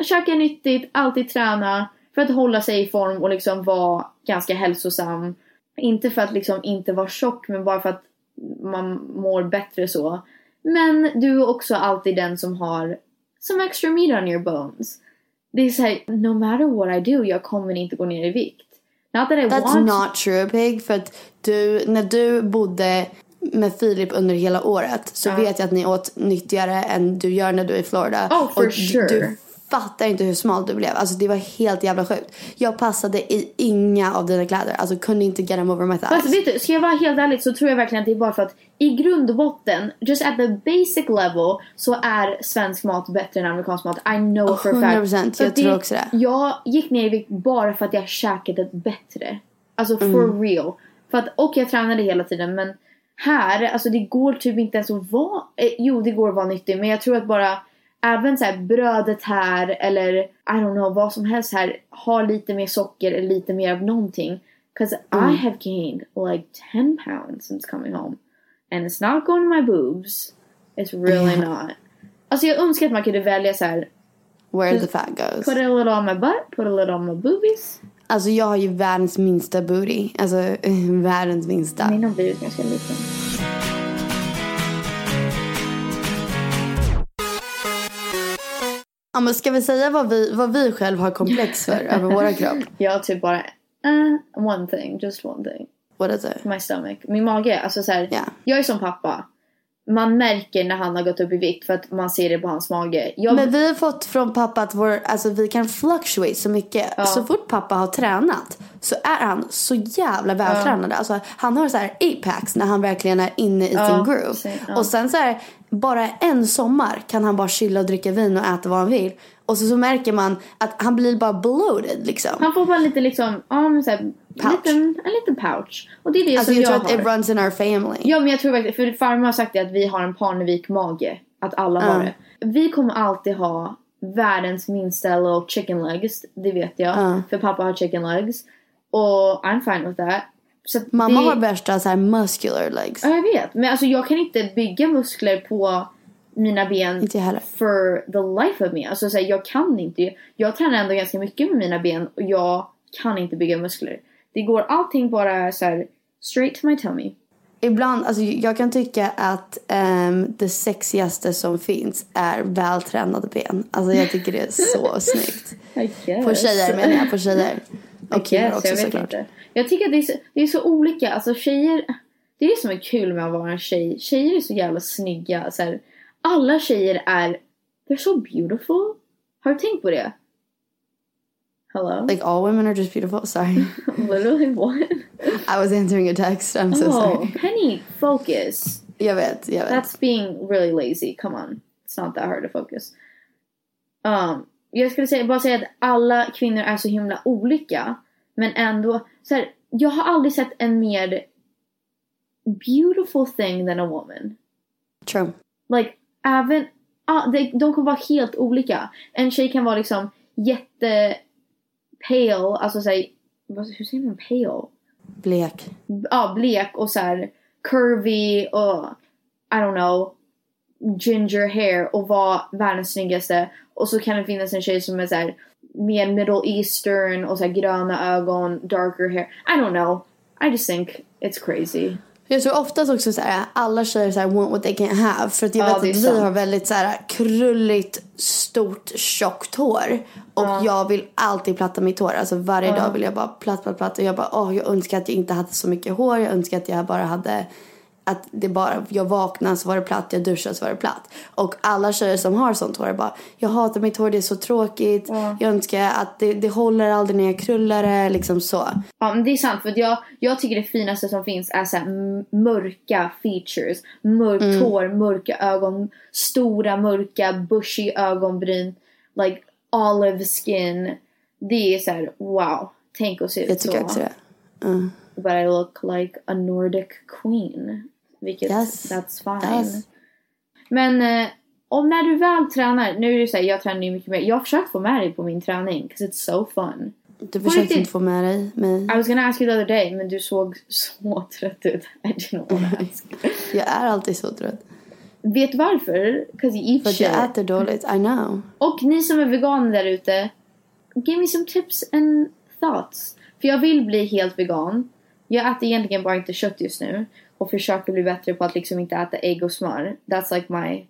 Speaker 2: Käka nyttigt, alltid träna. För att hålla sig i form och liksom vara ganska hälsosam. Inte för att liksom inte vara tjock men bara för att man mår bättre så. Men du är också alltid den som har some extra meat on your bones. Det är såhär, no matter what I do, jag kommer inte gå ner i vikt. Not that I
Speaker 3: That's
Speaker 2: want
Speaker 3: not true Pig. För att du, när du bodde med Filip under hela året så vet jag att ni åt nyttigare än du gör när du är i Florida.
Speaker 2: Oh, for
Speaker 3: och
Speaker 2: sure.
Speaker 3: Du fattar inte hur smal du blev. Alltså det var helt jävla sjukt. Jag passade i inga av dina kläder. Alltså kunde inte get them over my thighs.
Speaker 2: Fast vet du, ska jag vara helt ärlig så tror jag verkligen att det är bara för att i grund och botten, just at the basic level, så är svensk mat bättre än amerikansk mat. I know for a fact.
Speaker 3: 100%,
Speaker 2: För
Speaker 3: jag
Speaker 2: att
Speaker 3: tror också det.
Speaker 2: Jag gick ner i vikt bara för att jag käkade bättre. Alltså for real. För att, och jag tränade hela tiden men här, alltså det går typ inte ens att vara, eh, jo det går att vara nyttig men jag tror att bara Även så här brödet här eller I don't know vad som helst här har lite mer socker eller lite mer av någonting. Cause I have gained like 10 pounds since coming home. And it's not going to my boobs. It's really not. Alltså jag önskar att man kunde välja så här.
Speaker 3: Where the fat goes.
Speaker 2: Put a little on my butt, put a little on my boobies.
Speaker 3: Alltså jag har ju världens minsta booty. Alltså världens minsta.
Speaker 2: Min har blivit ganska liten.
Speaker 3: Ja, men ska vi säga vad vi, vad vi själv har komplex för över våra kropp?
Speaker 2: Jag har typ bara uh, one thing, just one thing.
Speaker 3: What is it?
Speaker 2: My stomach. Min mage, alltså så här,
Speaker 3: Ja.
Speaker 2: Jag är som pappa. Man märker när han har gått upp i vikt för att man ser det på hans mage. Jag,
Speaker 3: Men vi har fått från pappa att vår, alltså vi kan fluctuate så mycket. Så fort pappa har tränat så är han så jävla vältränad. Alltså, han har så här apex när han verkligen är inne i sin groove.
Speaker 2: ja.
Speaker 3: Och sen så här, bara en sommar kan han bara chilla och dricka vin och äta vad han vill. Och så, så märker man att han blir bara bloated liksom.
Speaker 2: Han får bara lite liksom, ja men såhär, en liten pouch. Och det är det
Speaker 3: Alltså
Speaker 2: som
Speaker 3: jag
Speaker 2: jag,
Speaker 3: tror att
Speaker 2: har.
Speaker 3: it runs in our family.
Speaker 2: Ja men jag tror verkligen, för farmor har sagt det att vi har en Parnevik-mage. Att alla har det. Vi kommer alltid ha världens minsta little chicken legs. Det vet jag. För pappa har chicken legs. Och I'm fine with that. Så
Speaker 3: Mamma
Speaker 2: det,
Speaker 3: har värsta så här muscular legs.
Speaker 2: Ja jag vet. Men alltså jag kan inte bygga muskler på mina ben
Speaker 3: Inte heller.
Speaker 2: for the life of me. Alltså så här, jag kan inte. Jag tränar ändå ganska mycket med mina ben och jag kan inte bygga muskler. Det går allting bara så här straight to my tummy.
Speaker 3: Ibland, alltså jag kan tycka att ehm, det sexigaste som finns är vältränade ben. Alltså jag tycker det är så snyggt. På tjejer menar jag, på tjejer. Och killar också såklart.
Speaker 2: inte. Jag tycker att det är, så, det är så olika. Alltså tjejer, det är det som är kul med att vara en tjej. Tjejer är så jävla snygga. Så här, alla tjejer är, they're so beautiful. Har du tänkt på det? Hello?
Speaker 3: Like all women are just beautiful. Sorry.
Speaker 2: Literally what?
Speaker 3: I was answering a text. I'm so
Speaker 2: oh,
Speaker 3: sorry.
Speaker 2: Penny, focus.
Speaker 3: Jag vet, jag vet.
Speaker 2: That's being really lazy. Come on. It's not that hard to focus. Um, jag skulle säga, bara säga att alla kvinnor är så himla olika. Men ändå, så här, jag har aldrig sett en mer beautiful thing than a woman.
Speaker 3: True.
Speaker 2: Like, även, ah, de, de kan vara helt olika. En tjej kan vara liksom jätte pale, alltså såhär, hur säger man pale?
Speaker 3: Blek.
Speaker 2: ja, blek och så här curvy och I don't know ginger hair och vara världens snyggaste och så kan det finnas en tjej som är så här mer middle eastern och så här gröna ögon, darker hair. I don't know. I just think it's crazy.
Speaker 3: Jag tror oftast också så här, alla tjejer så här, want what they can't have. För att jag
Speaker 2: Ja,
Speaker 3: vet att vi
Speaker 2: sant.
Speaker 3: har väldigt så här krulligt, stort, tjockt hår. Och jag vill alltid platta mitt hår. Alltså varje dag vill jag bara platt, platt, platt. Och jag bara, åh, jag önskar att jag inte hade så mycket hår. Jag önskar att jag bara hade att det bara, jag vaknade så var det platt, jag duschade så var det platt. Och alla tjejer som har sånt hår bara, jag hatar mitt hår, det är så tråkigt. Jag önskar att det, det håller aldrig när jag krullar det, liksom så.
Speaker 2: Ja men det är sant för jag, jag tycker det finaste som finns är så här mörka features. Mörkt hår, mörka ögon, stora mörka bushy ögonbryn. Like olive skin. Det är så här: wow. Tänk att se ut
Speaker 3: Jag tycker
Speaker 2: så.
Speaker 3: också det. Mm.
Speaker 2: But I look like a Nordic queen. Vilket,
Speaker 3: Yes.
Speaker 2: that's fine.
Speaker 3: Yes.
Speaker 2: Men eh, om när du väl tränar, nu är det så här, jag tränar ju mycket mer. Jag har försökt få med dig på min träning, 'cause it's so fun.
Speaker 3: Du försökte inte få med dig mig.
Speaker 2: I was gonna ask you the other day, men du såg så trött ut. I didn't want to ask.
Speaker 3: Jag är alltid så trött.
Speaker 2: Vet du varför? 'Cause you eat
Speaker 3: För att
Speaker 2: shit.
Speaker 3: jag äter dåligt, I know.
Speaker 2: Och ni som är veganer där ute, give me some tips and thoughts. För jag vill bli helt vegan. Jag äter egentligen bara inte kött just nu. Och försöker bli bättre på att liksom inte äta ägg och smör. That's like my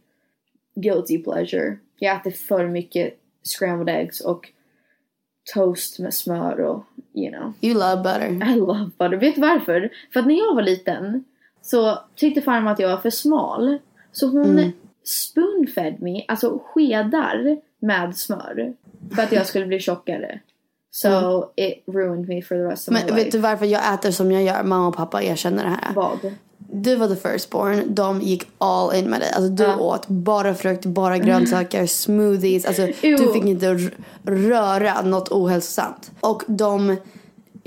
Speaker 2: guilty pleasure. Jag äter för mycket scrambled eggs och toast med smör och you know.
Speaker 3: You love butter.
Speaker 2: I love butter. Vet du varför? För att när jag var liten så tyckte farmor att jag var för smal. Så hon
Speaker 3: Mm.
Speaker 2: spoonfed me, alltså skedar med smör. För att jag skulle bli tjockare. So it ruined me for the rest of
Speaker 3: Mm. Men
Speaker 2: my
Speaker 3: vet du
Speaker 2: life.
Speaker 3: varför jag äter som jag gör? Mamma och pappa erkänner det här.
Speaker 2: Vad?
Speaker 3: Du var the firstborn, de gick all in med dig. Alltså du åt bara frukt, bara grönsaker, smoothies. Alltså
Speaker 2: Ew.
Speaker 3: du fick inte röra något ohälsosamt. Och de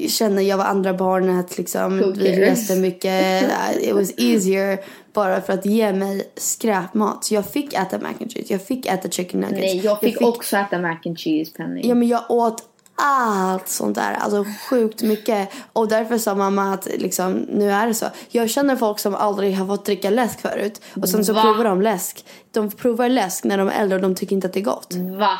Speaker 3: känner jag var andra barnet liksom. Vi reste mycket. It was easier bara för att ge mig skräpmat. Så jag fick äta mac and cheese. Jag fick äta chicken nuggets.
Speaker 2: Nej, jag fick, också äta mac and cheese, Penny.
Speaker 3: Ja men jag åt allt sånt där, alltså sjukt mycket. Och därför sa mamma att liksom, nu är det så. Jag känner folk som aldrig har fått dricka läsk förut. Och sen så
Speaker 2: Va?
Speaker 3: provar de läsk. De provar läsk när de är äldre och de tycker inte att det är gott.
Speaker 2: Va?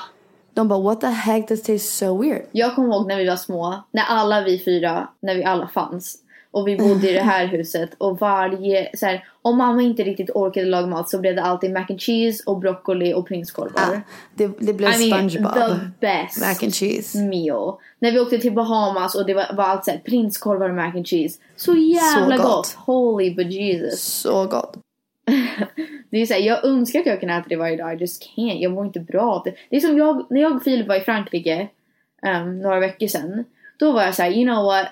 Speaker 3: De bara what the heck, this tastes so weird.
Speaker 2: Jag kommer ihåg när vi var små, när alla vi fyra, när vi alla fanns. Och vi bodde i det här huset och varje, så här, om mamma inte riktigt orkade laga mat så blev det alltid mac and cheese och broccoli och prinskorvar.
Speaker 3: Ah, det, det blev
Speaker 2: I mean,
Speaker 3: SpongeBob.
Speaker 2: the best
Speaker 3: Mac and cheese.
Speaker 2: meal. När vi åkte till Bahamas och det var, var allt såhär prinskorvar och mac and cheese. Så jävla
Speaker 3: Så
Speaker 2: gott.
Speaker 3: gott.
Speaker 2: Holy bejesus.
Speaker 3: Så gott.
Speaker 2: Det är så här, jag önskar att jag kunde äta det varje dag. I just can't. Jag mår inte bra av det. Det är som jag, när jag och Filip var i Frankrike um, några veckor sedan. Då var jag så här, you know what?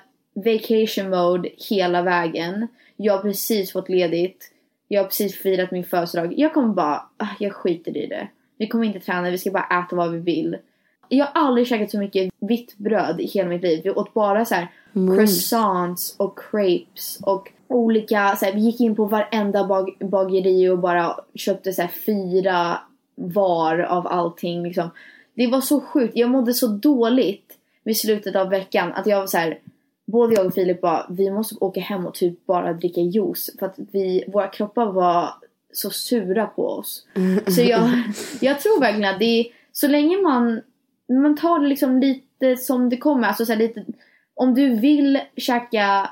Speaker 2: Vacation mode hela vägen. Jag har precis fått ledigt. Jag har precis firat min födelsedag. Jag kommer bara, ah, jag skiter i det. Vi kommer inte träna, vi ska bara äta vad vi vill. Jag har aldrig käkat så mycket vitt bröd i hela mitt liv. Vi åt bara så här croissants och crepes och olika, så här, vi gick in på varenda bag bageri och bara köpte så här fyra var av allting liksom. Det var så sjukt, jag mådde så dåligt vid slutet av veckan att jag var så här. Både jag och Filip bara, vi måste åka hem och typ bara dricka juice för att vi, våra kroppar var så sura på oss. Så jag, jag tror verkligen att det är, så länge man, man tar det liksom lite som det kommer, alltså så lite, om du vill käka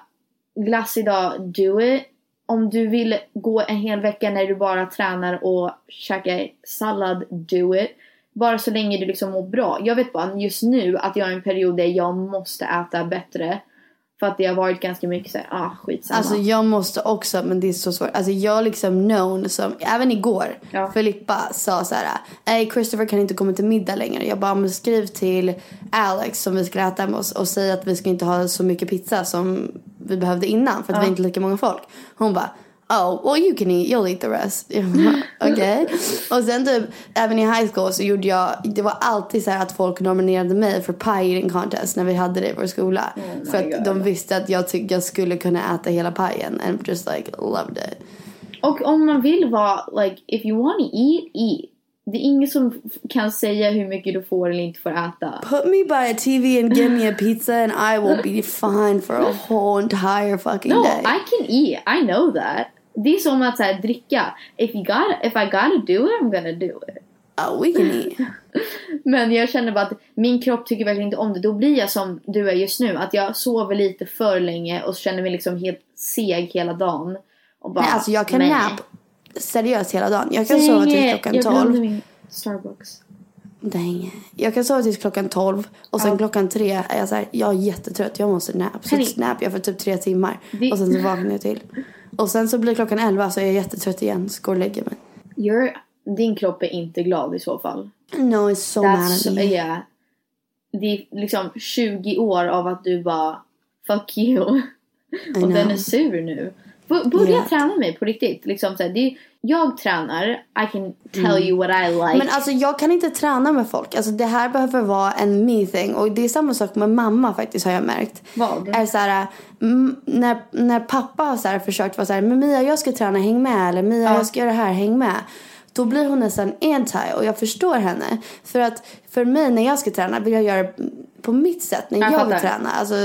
Speaker 2: glass idag, do it. Om du vill gå en hel vecka när du bara tränar och käkar sallad, do it. Bara så länge du liksom mår bra. Jag vet bara just nu att jag är i en period där jag måste äta bättre. För att det har varit ganska mycket såhär, ah skitsamma.
Speaker 3: Alltså jag måste också, men det är så svårt. Alltså jag liksom known som, även igår,
Speaker 2: Ja.
Speaker 3: Filippa sa så här: nej Christopher kan inte komma till middag längre. Jag bara, men skriv till Alex som vi ska äta med oss och säg att vi ska inte ha så mycket pizza som vi behövde innan för att vi är inte lika många folk. Hon bara, oh well you can eat, you'll eat the rest. Okej. och sen typ, även i high school så gjorde jag, det var alltid så att folk nominerade mig för pie eating contest när vi hade det i vår skola. för att de visste att jag tyckte jag skulle kunna äta hela pajen and just like loved it.
Speaker 2: Och om man vill vara, like, if you want to eat, eat. Det är ingen som kan säga hur mycket du får eller inte får äta.
Speaker 3: Put me by a TV and give me a pizza and I will be fine for a whole entire fucking
Speaker 2: No,
Speaker 3: day.
Speaker 2: I can eat. I know that. Det är som att så här, dricka. If, you got, if I gotta do it, I'm gonna do it.
Speaker 3: Oh, we can eat.
Speaker 2: Men jag känner bara att min kropp tycker verkligen inte om det. Då blir jag som du är just nu. Att jag sover lite för länge och känner mig liksom helt seg hela dagen. Och bara,
Speaker 3: Nej, alltså jag kan
Speaker 2: "Meh."
Speaker 3: nap seriöst hela dagen. Jag kan sova till
Speaker 2: Dang
Speaker 3: klockan
Speaker 2: Jag glömde
Speaker 3: 12.
Speaker 2: min Starbucks.
Speaker 3: Dang. Jag kan sova tills klockan 12 och sen klockan 3 är jag så här, jag är jättetrött, jag måste nap. Så snap jag för typ 3 timmar
Speaker 2: Det-
Speaker 3: och sen så vaknar jag till. Och sen så blir klockan 11 så är jag jättetrött igen, så går och lägger mig.
Speaker 2: You're, din kropp är inte glad i så fall.
Speaker 3: No, it's so mad at me.
Speaker 2: yeah. Det är liksom 20 år av att du bara fuck you. Och den är sur nu. B- börja
Speaker 3: Yeah.
Speaker 2: träna mig på riktigt. Liksom så här, det är, jag tränar, I can tell you what I like.
Speaker 3: Mm. Men alltså jag kan inte träna med folk. Alltså det här behöver vara en me thing. Och det är samma sak med mamma faktiskt har jag märkt.
Speaker 2: Vad?
Speaker 3: Är så här, mm, när, när pappa har så här försökt vara så här, men Mia jag ska träna, häng med. Eller Mia jag ska göra det här, häng med. Då blir hon nästan anti och jag förstår henne. För att för mig när jag ska träna vill jag göra på mitt sätt när
Speaker 2: Jag
Speaker 3: jag, träna. Alltså,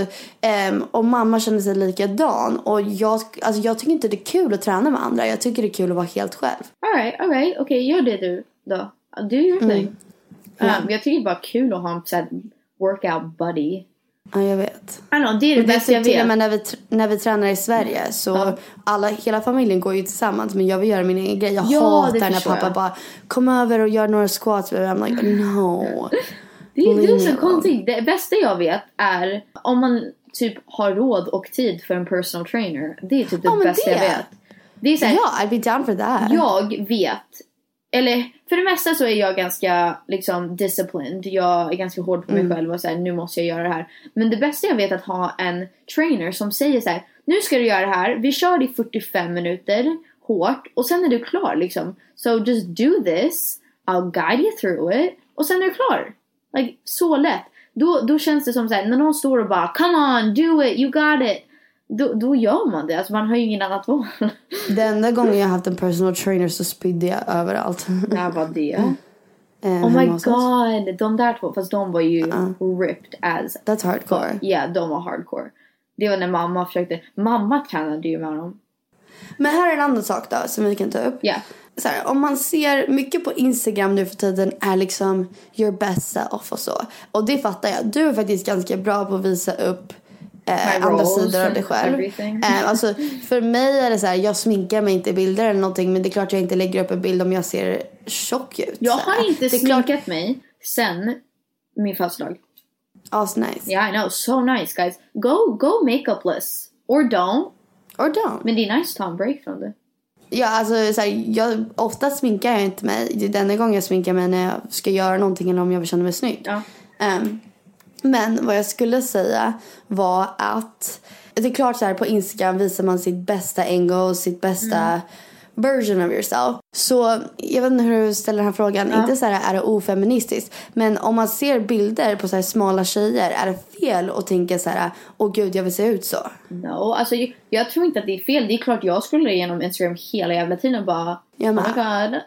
Speaker 3: ehm, och mamma känner sig likadan. Och jag, alltså, jag tycker inte det är kul att träna med andra. Jag tycker det är kul att vara helt själv.
Speaker 2: Alright, alright. Okej, gör det du då. Do your
Speaker 3: Mm.
Speaker 2: thing. Um, jag tycker det är bara kul att ha en så här, workout buddy.
Speaker 3: Ja, jag vet.
Speaker 2: I know, det är det bästa jag
Speaker 3: typ till och
Speaker 2: vet.
Speaker 3: med när vi, när vi tränar i Sverige så alla, hela familjen går ju tillsammans men jag vill göra min egen grej. Jag
Speaker 2: Ja,
Speaker 3: hatar när pappa
Speaker 2: jag.
Speaker 3: bara kom över och gör några squats. I'm like no.
Speaker 2: Det är, är så konstigt. Det bästa jag vet är om man typ har råd och tid för en personal trainer. Det är typ det
Speaker 3: men
Speaker 2: bästa jag
Speaker 3: det-
Speaker 2: vet. Det är så här,
Speaker 3: Ja, I'd be down for that.
Speaker 2: jag vet, eller för det mesta så är jag ganska liksom disciplined. Jag är ganska hård på mig
Speaker 3: Mm.
Speaker 2: själv och här, nu måste jag göra det här. Men det bästa jag vet är att ha en trainer som säger så här, nu ska du göra det här, vi kör i 45 minuter hårt och sen är du klar liksom. So just do this, I'll guide you through it och sen är du klar. Like, så lätt. Då, då känns det som så här, när någon står och bara Come on, do it, you got it. Då, då gör man det. Alltså man har ju ingen annat val.
Speaker 3: Den enda gången jag haft en personal trainer så spydde jag överallt.
Speaker 2: När var det?
Speaker 3: Eh,
Speaker 2: Oh my
Speaker 3: hos oss.
Speaker 2: god, de där två, fast de var ju ripped as
Speaker 3: That's hardcore.
Speaker 2: Ja, de var hardcore. Det var när mamma försökte, mamma tränade ju med honom.
Speaker 3: Men här är en annan sak då som vi kan ta upp.
Speaker 2: Ja.
Speaker 3: Så här, om man ser mycket på Instagram nu för tiden är liksom your best self och så. Och det fattar jag. Du är faktiskt ganska bra på att visa upp eh, andra sidor av dig själv. Eh, alltså, för mig är det så här, jag sminkar mig inte i bilder eller någonting men det är klart jag inte lägger upp en bild om jag ser tjock ut.
Speaker 2: Jag har inte
Speaker 3: det är klart,
Speaker 2: sminkat mig sen min födelsedag.
Speaker 3: As nice.
Speaker 2: Yeah, I know. So nice, guys. Go, go makeupless. Or don't.
Speaker 3: Or don't.
Speaker 2: Men det är nice att ta en break från det.
Speaker 3: Ja, alltså så här, jag, ofta sminkar jag inte mig. Det är den gången jag sminkar mig när jag ska göra någonting eller om jag känna mig snygg.
Speaker 2: Ja.
Speaker 3: Ehm, men vad jag skulle säga var att det är klart så här på Instagram visar man sitt bästa angle, sitt bästa version of yourself. Så jag vet inte hur du ställer den här frågan. Inte så här är det ofeministiskt. Men om man ser bilder på så här smala tjejer är det fel att tänka så här åh gud jag vill se ut så.
Speaker 2: No, alltså jag, jag tror inte att det är fel. Det är klart jag skulle igenom Instagram hela jävla tiden och bara
Speaker 3: Jag
Speaker 2: Oh my god.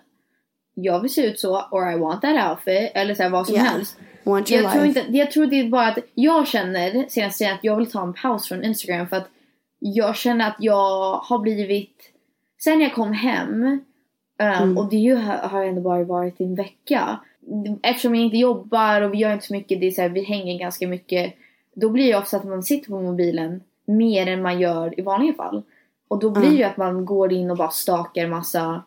Speaker 2: Jag vill se ut så, or I want that outfit. Eller så här, vad som
Speaker 3: Yeah.
Speaker 2: helst.
Speaker 3: Want your
Speaker 2: Jag tror,
Speaker 3: life.
Speaker 2: inte, jag tror det är bara att jag känner senaste tiden att jag vill ta en paus från Instagram för att jag känner att jag har blivit Sen jag kom hem um,
Speaker 3: Mm.
Speaker 2: och det ju har, har ändå bara varit en vecka. Eftersom jag inte jobbar och vi gör inte så mycket, det är så här, vi hänger ganska mycket. Då blir det också att man sitter på mobilen mer än man gör i vanliga fall. Och då blir det
Speaker 3: Mm.
Speaker 2: ju att man går in och bara stakar massa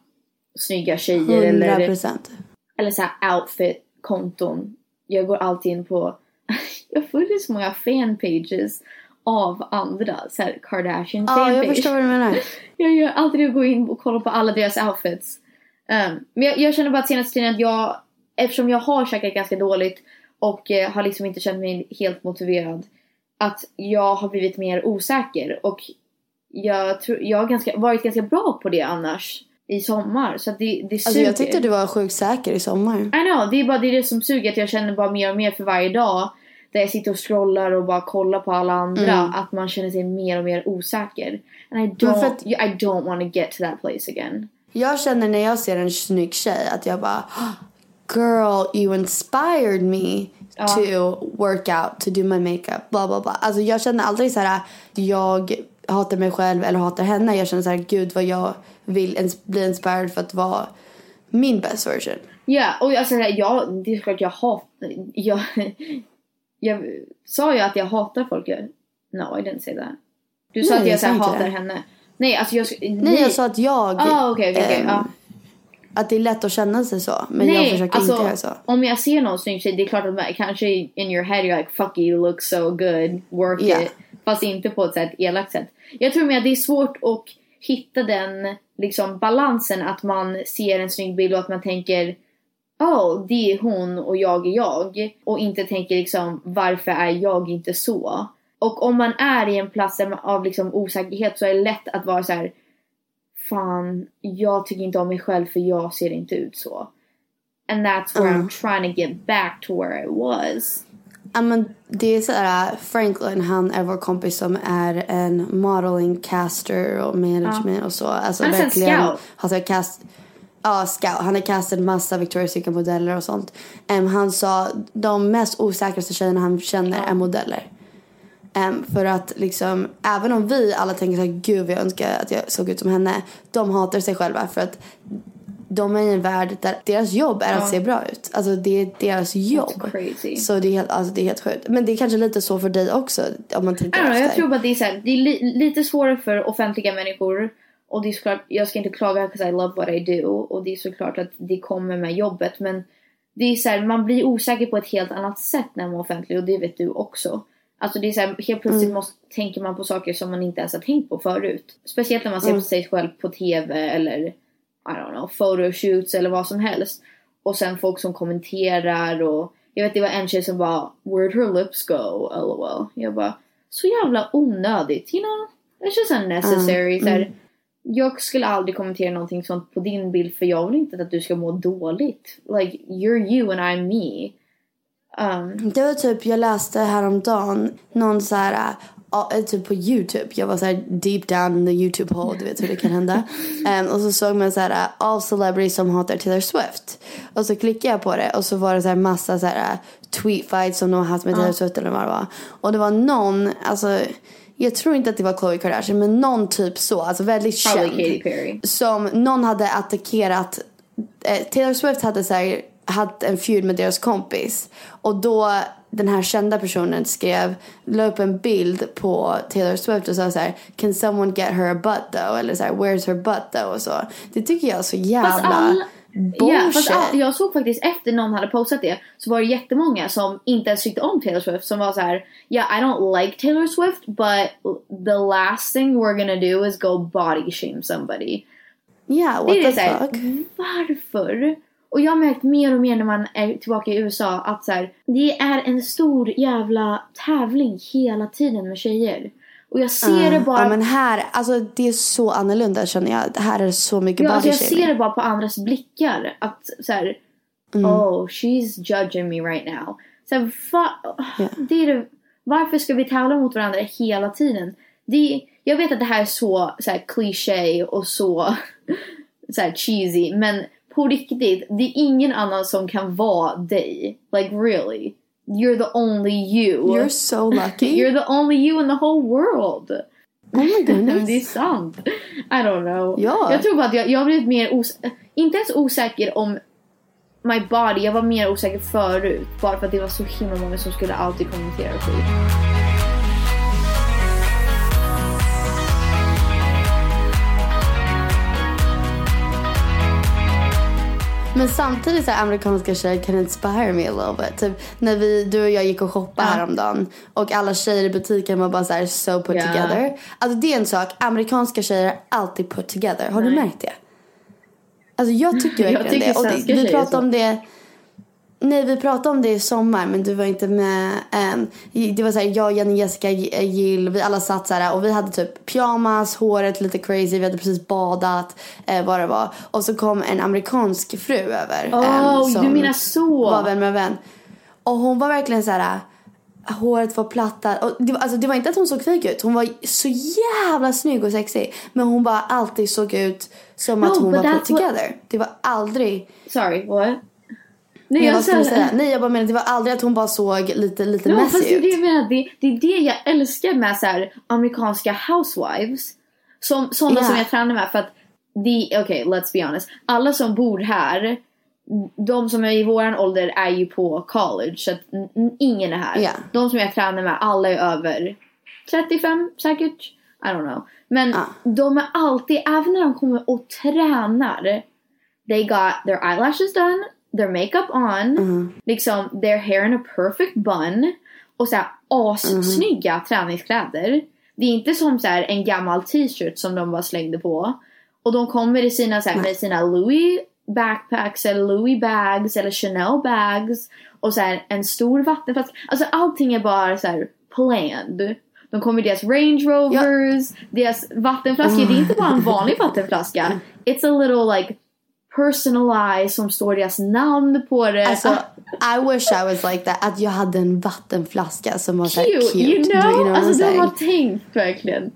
Speaker 2: snygga tjejer
Speaker 3: 100
Speaker 2: eller
Speaker 3: procent.
Speaker 2: eller så här outfit-konton. Jag går alltid in på, jag följer så många fanpages av andra, så här Kardashian
Speaker 3: Ja, jag förstår vad du menar.
Speaker 2: Jag gör alltid det att gå in och kolla på alla deras outfits. Um, men jag, jag känner bara att senaste tiden att jag, eftersom jag har käkat ganska dåligt och eh, har liksom inte känt mig helt motiverad, att jag har blivit mer osäker och jag, tror, jag har ganska, varit ganska bra på det annars i sommar. Så att det, det
Speaker 3: Alltså
Speaker 2: suger.
Speaker 3: jag tyckte du var sjukt säker i sommar.
Speaker 2: I know, det är bara det, är det som suger att jag känner bara mer och mer för varje dag där jag sitter och scrollar och bara kollar på alla andra
Speaker 3: Mm.
Speaker 2: att man känner sig mer och mer osäker. And I don't,
Speaker 3: att-
Speaker 2: I don't want to get to that place again.
Speaker 3: Jag känner när jag ser en snygg tjej att jag bara Girl, you inspired me to work out, to do my makeup, bla bla bla. Alltså jag känner aldrig så här jag hatar mig själv eller hatar henne. Jag känner så här gud vad jag vill bli inspired för att vara min best version.
Speaker 2: Ja, och alltså jag, det är klart jag hatar, jag, jag sa ju att jag hatar folk. Jag- No, I didn't say that. Du sa
Speaker 3: Nej,
Speaker 2: att jag så här, hatar
Speaker 3: det.
Speaker 2: henne. Nej, alltså jag...
Speaker 3: Nej, jag sa att jag...
Speaker 2: Ah, okej, okej, okej.
Speaker 3: ehm,
Speaker 2: ja.
Speaker 3: Att det är lätt att känna sig så. Men jag försöker inte göra så.
Speaker 2: om jag ser någon snygg tjej, det är klart att man, kanske in your head you're like fuck you, look so good, work
Speaker 3: Ja.
Speaker 2: it. Fast inte på ett sätt, elakt sätt. Jag tror med att det är svårt att hitta den liksom balansen att man ser en snygg bild och att man tänker Oh, det är hon och jag är jag. Och inte tänker liksom varför är jag inte så? Och om man är i en plats av liksom osäkerhet så är det lätt att vara så här. Fan, jag tycker inte om mig själv för jag ser inte ut så. And that's where
Speaker 3: Mm.
Speaker 2: I'm trying to get back to where I was.
Speaker 3: Ja men det är såhär, Franklin han är vår kompis som är en modeling caster och management och så. Alltså
Speaker 2: Han är en scout.
Speaker 3: Har så cast, ja scout. Han har castat massa Victoria's Secret modeller och sånt. Em, han sa de mest osäkraste tjejerna han känner är modeller. Em, för att liksom, även om vi alla tänker såhär, gud vad jag önskar att jag såg ut som henne. De hatar sig själva för att de är i en värld där deras jobb är att se bra ut. Alltså det är deras jobb. Så det är, helt, alltså det är helt sjukt. Men det är kanske lite så för dig också om man tänker
Speaker 2: know, jag
Speaker 3: efter.
Speaker 2: tror bara att det är, så här, det är li- lite svårare för offentliga människor. Och det är såklart, jag ska inte klaga because I love what I do. Och det är såklart att det kommer med jobbet. Men det är så här, man blir osäker på ett helt annat sätt när man är offentlig. Och det vet du också. Alltså det är så här, helt plötsligt måste, tänker man på saker som man inte ens har tänkt på förut. Speciellt när man ser
Speaker 3: Mm.
Speaker 2: på sig själv på TV eller I don't know, photoshoots eller vad som helst. Och sen folk som kommenterar och jag vet det var en tjej som bara Where'd her lips go? LOL. Jag bara så jävla onödigt, you know? It's just unnecessary. Så här, jag skulle aldrig kommentera någonting sånt på din bild för jag vill inte att du ska må dåligt. Like you're you and I'm me. Um,
Speaker 3: Det var typ, jag läste häromdagen någon så här, ja, typ på YouTube. Jag var så här deep down in the YouTube hole, du vet hur det kan hända. Em, och så såg man så här, all celebrities som hatar Taylor Swift. Och så klickade jag på det och så var det så här massa så här tweet fights som de har haft med Taylor Swift eller vad det var. Och det var någon, alltså jag tror inte att det var Khloe Kardashian men någon typ så, alltså väldigt
Speaker 2: Probably
Speaker 3: känd.
Speaker 2: Katy Perry.
Speaker 3: Som någon hade attackerat, eh, Taylor Swift hade så här, haft en feud med deras kompis. Och då den här kända personen skrev, la upp en bild på Taylor Swift och sa så här, can someone get her a butt though? Eller så här, where's her butt though? Och så. Det tycker jag är så jävla
Speaker 2: Fast alla-
Speaker 3: bullshit.
Speaker 2: Ja, fast jag såg faktiskt efter någon hade postat det så var det jättemånga som inte ens tyckte om Taylor Swift som var så här: Yeah I don't like Taylor Swift but the last thing we're gonna do is go body shame somebody.
Speaker 3: yeah, what
Speaker 2: Det är
Speaker 3: the
Speaker 2: så här,
Speaker 3: fuck?
Speaker 2: varför? Och jag har märkt mer och mer när man är tillbaka i USA att så här, det är en stor jävla tävling hela tiden med tjejer. Och jag ser det bara
Speaker 3: Ja men här, alltså det är så annorlunda känner jag. Här är det så mycket
Speaker 2: Ja, alltså
Speaker 3: body
Speaker 2: jag
Speaker 3: shaming.
Speaker 2: ser det bara på andras blickar. Att så här,
Speaker 3: Mm.
Speaker 2: oh she's judging me right now. Så här, va, det är det, varför ska vi tävla mot varandra hela tiden? Det, jag vet att det här är så, så här, cliché och så, så här, cheesy. Men på riktigt, det är ingen annan som kan vara dig. Like really. You're the only you.
Speaker 3: You're so lucky.
Speaker 2: You're the only you in the whole world.
Speaker 3: oh my goodness.
Speaker 2: det är sant. I don't know.
Speaker 3: Ja.
Speaker 2: Jag tror bara att jag, jag har blivit mer os- inte ens osäker om my body. Jag var mer osäker förut. Bara för att det var så himla många som skulle alltid kommentera skit.
Speaker 3: Men samtidigt så här, amerikanska tjejer kan inspire me a little bit. Typ när vi, du och jag gick och shoppade
Speaker 2: Ja.
Speaker 3: häromdagen och alla tjejer i butiken var bara så här so put
Speaker 2: Ja.
Speaker 3: together. Alltså det är en sak, amerikanska tjejer är alltid put together. Har du
Speaker 2: Nej.
Speaker 3: märkt det? Alltså jag tycker
Speaker 2: Jag
Speaker 3: verkligen
Speaker 2: tycker
Speaker 3: det. Och det, vi pratade om det Nej vi pratade om det i sommar men du var inte med än. Det var såhär jag, Jenny, Jessica, Jill, vi alla satt såhär och vi hade typ pyjamas, håret lite crazy, vi hade precis badat, eh, vad det var. Och så kom en amerikansk fru över.
Speaker 2: Oh,
Speaker 3: eh,
Speaker 2: du menar så.
Speaker 3: Var vän med vän. Och hon var verkligen så här. Håret var plattat. Och det, var, alltså, det var inte att hon såg fake ut. Hon var så jävla snygg och sexig. Men hon bara alltid såg ut som att
Speaker 2: No,
Speaker 3: hon
Speaker 2: but
Speaker 3: var put
Speaker 2: that's what-
Speaker 3: together. Det var aldrig...
Speaker 2: Sorry, what? Nej,
Speaker 3: Nej, vad säga? Nej jag bara menar det var aldrig att hon bara såg lite, lite
Speaker 2: Ja,
Speaker 3: messy
Speaker 2: fast det
Speaker 3: ut.
Speaker 2: det jag menar. Det, det är det jag älskar med så här, amerikanska housewives. Som, sådana
Speaker 3: Ja.
Speaker 2: som jag tränar med. För att, okej, okay, let's be honest. Alla som bor här, de som är i våran ålder är ju på college. Så att ingen är här.
Speaker 3: Ja.
Speaker 2: De som jag tränar med, alla är över 35 säkert. I don't know. Men
Speaker 3: Ja.
Speaker 2: de är alltid, även när de kommer och tränar. They got their eyelashes done, their makeup on, liksom their hair in a perfect bun och såhär assnygga träningskläder. Det är inte som så en gammal t-shirt som de bara slängde på. Och de kommer i sina, så här, med sina Louis backpacks eller Louis bags eller Chanel bags och så här, en stor vattenflaska. Alltså allting är bara så här planned. De kommer i deras Range Rovers, deras vattenflaskor. Det är inte bara en vanlig vattenflaska. It's a little like personalized som står deras namn på det.
Speaker 3: Alltså, I wish I was like that. Att jag hade en vattenflaska som var så här
Speaker 2: cute,
Speaker 3: cute.
Speaker 2: you
Speaker 3: Do
Speaker 2: know?
Speaker 3: you know
Speaker 2: alltså de har tänkt verkligen.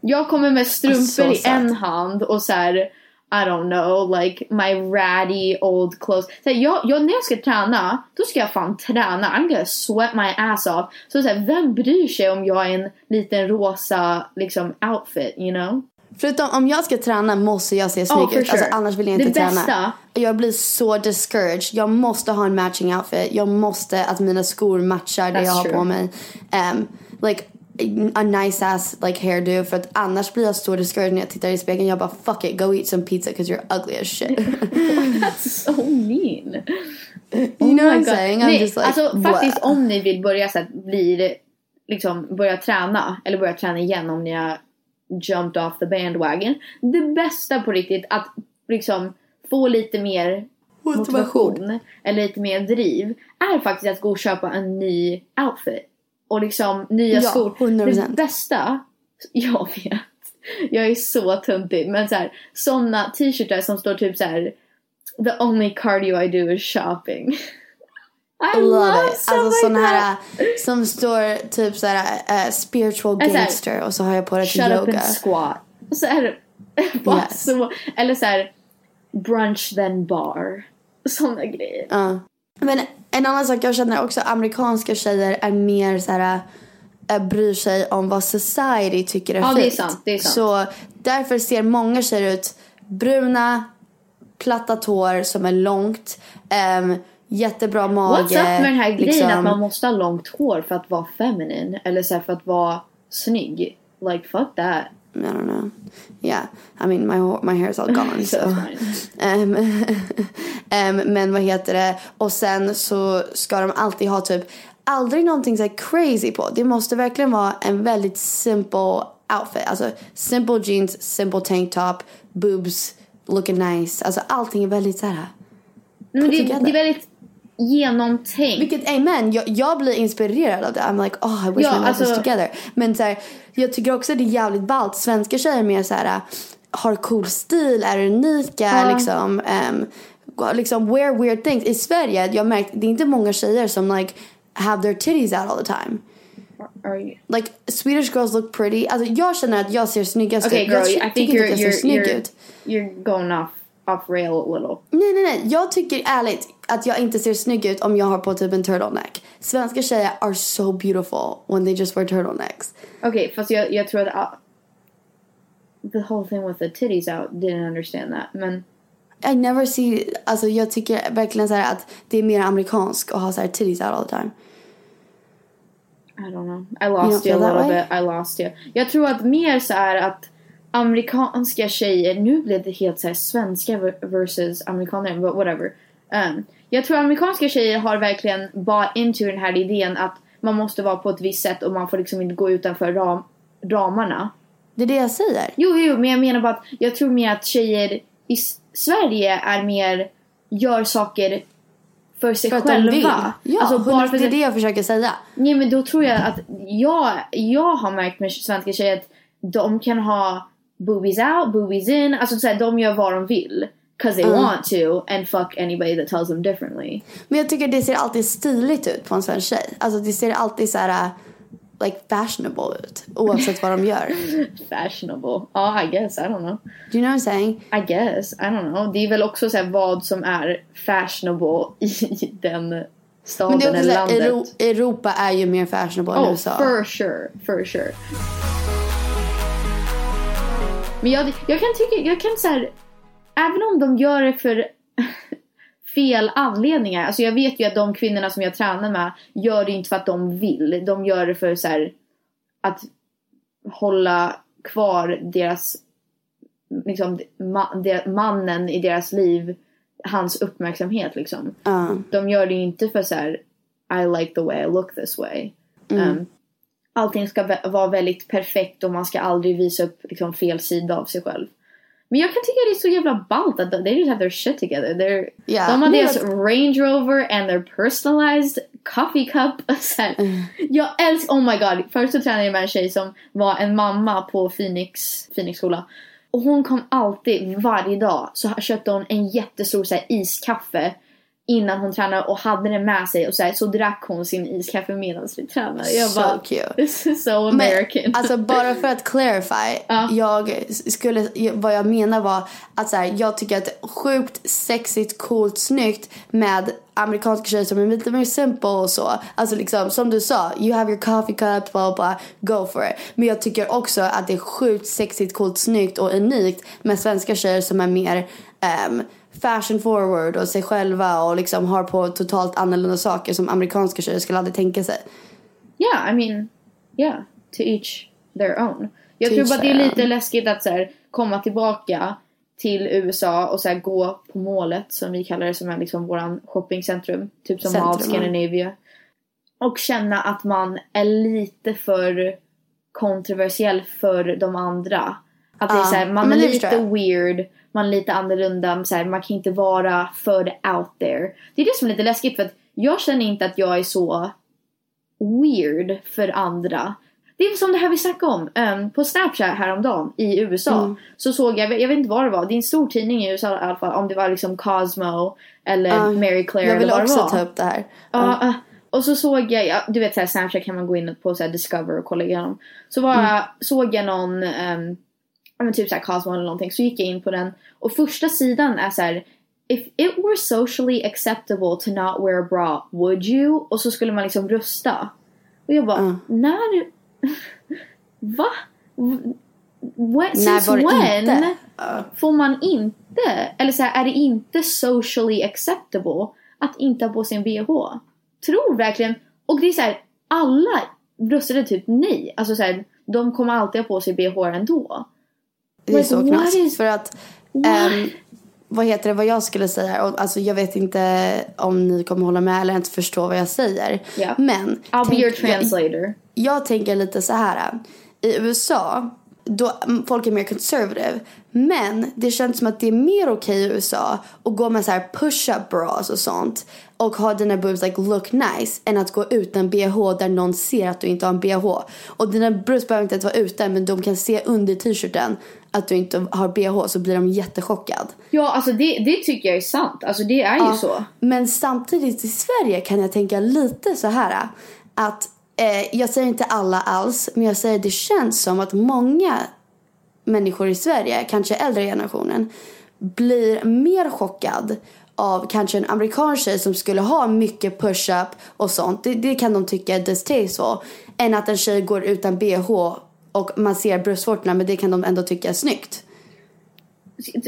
Speaker 2: Jag kommer med strumpor
Speaker 3: Så
Speaker 2: i en hand och så här, I don't know, like my ratty old clothes. Så här, jag, jag, när jag ska träna, då ska jag fan träna. I'm gonna sweat my ass off. Så, så här, vem bryr sig om jag är en liten rosa liksom outfit, you know?
Speaker 3: Förutom om jag ska träna måste jag se snygg
Speaker 2: Oh,
Speaker 3: ut. Alltså,
Speaker 2: sure.
Speaker 3: annars vill jag
Speaker 2: Det
Speaker 3: inte träna.
Speaker 2: bästa-
Speaker 3: Jag blir så discouraged. Jag måste ha en matching outfit. Jag måste att mina skor matchar det
Speaker 2: That's
Speaker 3: jag har
Speaker 2: true.
Speaker 3: på mig. Um, like a nice ass like hairdo. För att annars blir jag så discouraged när jag tittar i spegeln. Jag bara fuck it, go eat some pizza because you're ugly as shit.
Speaker 2: That's so mean.
Speaker 3: you know
Speaker 2: Oh my
Speaker 3: what I'm
Speaker 2: God.
Speaker 3: saying? I'm
Speaker 2: Nej,
Speaker 3: just like,
Speaker 2: alltså
Speaker 3: what?
Speaker 2: faktiskt om ni vill börja så att bli det, liksom börja träna eller börja träna igen om ni har jumped off the bandwagon. Det bästa på riktigt att liksom få lite mer motivation eller lite mer driv är faktiskt att gå och köpa en ny outfit. Och liksom nya
Speaker 3: Ja,
Speaker 2: skor.
Speaker 3: 100%.
Speaker 2: Det bästa, jag vet. Jag är så töntig men så här, såna t-shirtar som står typ så här. The only cardio I do is shopping. I
Speaker 3: love it. Alltså
Speaker 2: like
Speaker 3: såna
Speaker 2: that.
Speaker 3: här som står typ så här eh, spiritual
Speaker 2: Alltså här,
Speaker 3: gangster och så har jag på det till
Speaker 2: Shut up
Speaker 3: yoga.
Speaker 2: and squat. Så här, bara
Speaker 3: Yes.
Speaker 2: så, eller så här, brunch then bar. Såna grejer.
Speaker 3: Ja. Men en annan sak jag känner också amerikanska tjejer är mer så här äh, bryr sig om vad society tycker är
Speaker 2: Ja,
Speaker 3: fint.
Speaker 2: det är sant, det är sant.
Speaker 3: Så därför ser många tjejer ut bruna, plattat hår som är långt, um, jättebra mage.
Speaker 2: What's up med den här grejen
Speaker 3: liksom.
Speaker 2: att man måste ha långt hår för att vara feminin? Eller så här, för att vara snygg? Like fuck that.
Speaker 3: I don't know. Yeah, I mean my my hair's all gone.
Speaker 2: So.
Speaker 3: Ehm, ehm, men vad heter det? Och sen så ska de alltid ha typ aldrig någonting så crazy på. Det måste verkligen vara en väldigt simple outfit. Alltså simple jeans, simple tank top, boobs, looking nice. Alltså allting är väldigt så här.
Speaker 2: Men det, det är väldigt genomtänkt.
Speaker 3: Vilket amen, jag, jag blir inspirerad av det. I'm like oh I wish
Speaker 2: Ja,
Speaker 3: was
Speaker 2: alltså-
Speaker 3: together. Men så här, jag tycker också det är jävligt ballt. Svenska tjejer mer så här har cool stil, är unika
Speaker 2: Ja.
Speaker 3: liksom. ehm, liksom wear weird things. I Sverige, jag har märkt, det är inte många tjejer som like have their titties out all the time. Like Swedish girls look pretty. Alltså jag känner att jag ser snyggast
Speaker 2: Okay
Speaker 3: ut.
Speaker 2: girl,
Speaker 3: jag
Speaker 2: I
Speaker 3: tycker
Speaker 2: think
Speaker 3: inte
Speaker 2: you're,
Speaker 3: att jag ser
Speaker 2: you're,
Speaker 3: snygg
Speaker 2: you're,
Speaker 3: ut.
Speaker 2: you're going off, off rail a little.
Speaker 3: Nej, nej, nej. Jag tycker ärligt att jag inte ser snygg ut om jag har på typ en turtleneck. Svenska tjejer are so beautiful when they just wear turtlenecks.
Speaker 2: Okay, fast jag, jag tror att... Uh, the whole thing with the titties out, didn't understand that. Men
Speaker 3: I never see, alltså jag tycker verkligen så att det är mer amerikansk att ha så här titties out all the time.
Speaker 2: I don't know. I lost
Speaker 3: You
Speaker 2: you, a little
Speaker 3: way?
Speaker 2: bit. I lost you. Jag tror att mer så är att amerikanska tjejer, nu blev det helt så här svenska ver- versus amerikaner, but whatever. Um, jag tror amerikanska tjejer har verkligen bara into den här idén att man måste vara på ett visst sätt och man får liksom inte gå utanför ram, ramarna.
Speaker 3: Det är det jag säger.
Speaker 2: Jo, jo, men jag menar bara att jag tror mer att tjejer i Sverige är mer, gör saker för sig
Speaker 3: För
Speaker 2: själva.
Speaker 3: vill. Ja,
Speaker 2: alltså bara för
Speaker 3: det är det jag försöker säga.
Speaker 2: Nej men då tror jag att jag, jag har märkt med svenska tjejer att de kan ha boobies out, boobies in, alltså så här, de gör vad de vill. Cause they
Speaker 3: Mm.
Speaker 2: want to and fuck anybody that tells them differently.
Speaker 3: Men jag tycker det ser alltid stiligt ut på en svensk tjej. Alltså det ser alltid så här uh, like fashionable ut. Oavsett vad de gör.
Speaker 2: Fashionable. Ja, I guess, I don't know.
Speaker 3: Do you know what I'm saying?
Speaker 2: I guess, I don't know. Det är väl också så vad som är fashionable i den staden eller landet.
Speaker 3: Euro- Europa är ju mer fashionable än
Speaker 2: Oh,
Speaker 3: USA.
Speaker 2: for sure, for sure. Men jag, jag kan tycka, jag kan så här, även om de gör det för fel anledningar. Alltså jag vet ju att de kvinnorna som jag tränar med gör det inte för att de vill. De gör det för så här, att hålla kvar deras, liksom ma, de, mannen i deras liv, hans uppmärksamhet liksom.
Speaker 3: Ja.
Speaker 2: De gör det ju inte för så här, I like the way I look this way. Um, allting ska vara väldigt perfekt och man ska aldrig visa upp liksom, fel sida av sig själv. Men jag kan tycka det är så jävla ballt att they just have their shit together. They're,
Speaker 3: Ja,
Speaker 2: de har deras Range Rover and their personalized coffee cup. Här, Jag älskar, oh my god. Först så tränade jag med en tjej som var en mamma på Phoenix, Phoenix skola. Och hon kom alltid, varje dag, så köpte hon en jättestor så här, iskaffe innan hon tränade och hade den med sig och så, här, så drack hon sin iskaffe medan vi tränade. Jag
Speaker 3: So
Speaker 2: bara,
Speaker 3: cute.
Speaker 2: this is so American.
Speaker 3: Men, alltså bara för att clarify.
Speaker 2: Ja.
Speaker 3: Jag skulle, vad jag menar var att så här, jag tycker att sjukt sexigt, coolt, snyggt med amerikanska tjejer som är lite mer simple och så. Alltså liksom som du sa, you have your coffee cup, blah blah, go for it. Men jag tycker också att det är sjukt sexigt, coolt, snyggt och unikt med svenska tjejer som är mer ehm, fashion forward och sig själva och liksom har på totalt annorlunda saker som amerikanska tjejer skulle aldrig tänka sig.
Speaker 2: Yeah, I mean, yeah, to each their own. Jag
Speaker 3: To
Speaker 2: tror bara det är lite
Speaker 3: own.
Speaker 2: läskigt att så här, komma tillbaka till USA och så här, gå på målet som vi kallar det som är liksom våran shoppingcentrum. Typ som
Speaker 3: Centrum,
Speaker 2: Mall
Speaker 3: ja.
Speaker 2: Scandinavia. Och känna att man är lite för kontroversiell för de andra. Att det är
Speaker 3: Ja,
Speaker 2: så här, man är lite weird, man är lite annorlunda, så här, man kan inte vara för out there. Det är det som är lite läskigt för att jag känner inte att jag är så weird för andra. Det är som det här vi snackade om. Um, på Snapchat häromdagen i USA.
Speaker 3: Mm.
Speaker 2: Så såg jag, jag vet inte vad det var. Det är en stor tidning i USA i alla fall. Om det var liksom Cosmo eller
Speaker 3: Ja,
Speaker 2: Mary Claire
Speaker 3: Jag
Speaker 2: eller vad
Speaker 3: också
Speaker 2: det var.
Speaker 3: ta upp det här.
Speaker 2: Ja, eh, och så såg jag, ja, du vet så här, Snapchat kan man gå in på så här, Discover och kolla igenom. Så var, jag- såg jag någon, um, men typ så här Cosmo eller någonting. Så gick jag in på den och första sidan är så här. If it were socially acceptable to not wear a bra, would you? Och så skulle man liksom rösta. Och jag bara,
Speaker 3: Mm.
Speaker 2: när? Va? When,
Speaker 3: När
Speaker 2: since
Speaker 3: det
Speaker 2: when?
Speaker 3: Ja.
Speaker 2: får man inte, eller så här, är det inte socially acceptable att inte ha på sig en bh? Tror verkligen, och det är så här, alla röstade typ nej. Alltså så här, de kommer alltid ha på sig bh ändå. Is-
Speaker 3: För att, ehm, vad heter det, vad jag skulle säga, alltså jag vet inte om ni kommer hålla med eller inte förstå vad jag säger.
Speaker 2: Ja.
Speaker 3: Men.
Speaker 2: I'll be
Speaker 3: tänk-
Speaker 2: your translator.
Speaker 3: Jag, jag tänker lite så här. I USA, då mm, folk är mer conservative. Men det känns som att det är mer okej i USA att gå med så här push-up bras och sånt. Och ha dina boobs like look nice. Än att gå utan bh där någon ser att du inte har en bh. Och dina boobs behöver inte ens vara utan men de kan se under t-shirten att du inte har bh så blir de jättechockad.
Speaker 2: Ja, alltså det, det tycker jag är sant. Alltså det är ju
Speaker 3: Ja,
Speaker 2: så.
Speaker 3: Men samtidigt i Sverige kan jag tänka lite så här att eh, jag säger inte alla alls, men jag säger det känns som att många människor i Sverige, kanske äldre generationen, blir mer chockad av kanske en amerikansk tjej som skulle ha mycket push-up och sånt. Det, det kan de tycka är distasteful. Än att en tjej går utan bh och man ser bröstvårtorna men det kan de ändå tycka är snyggt.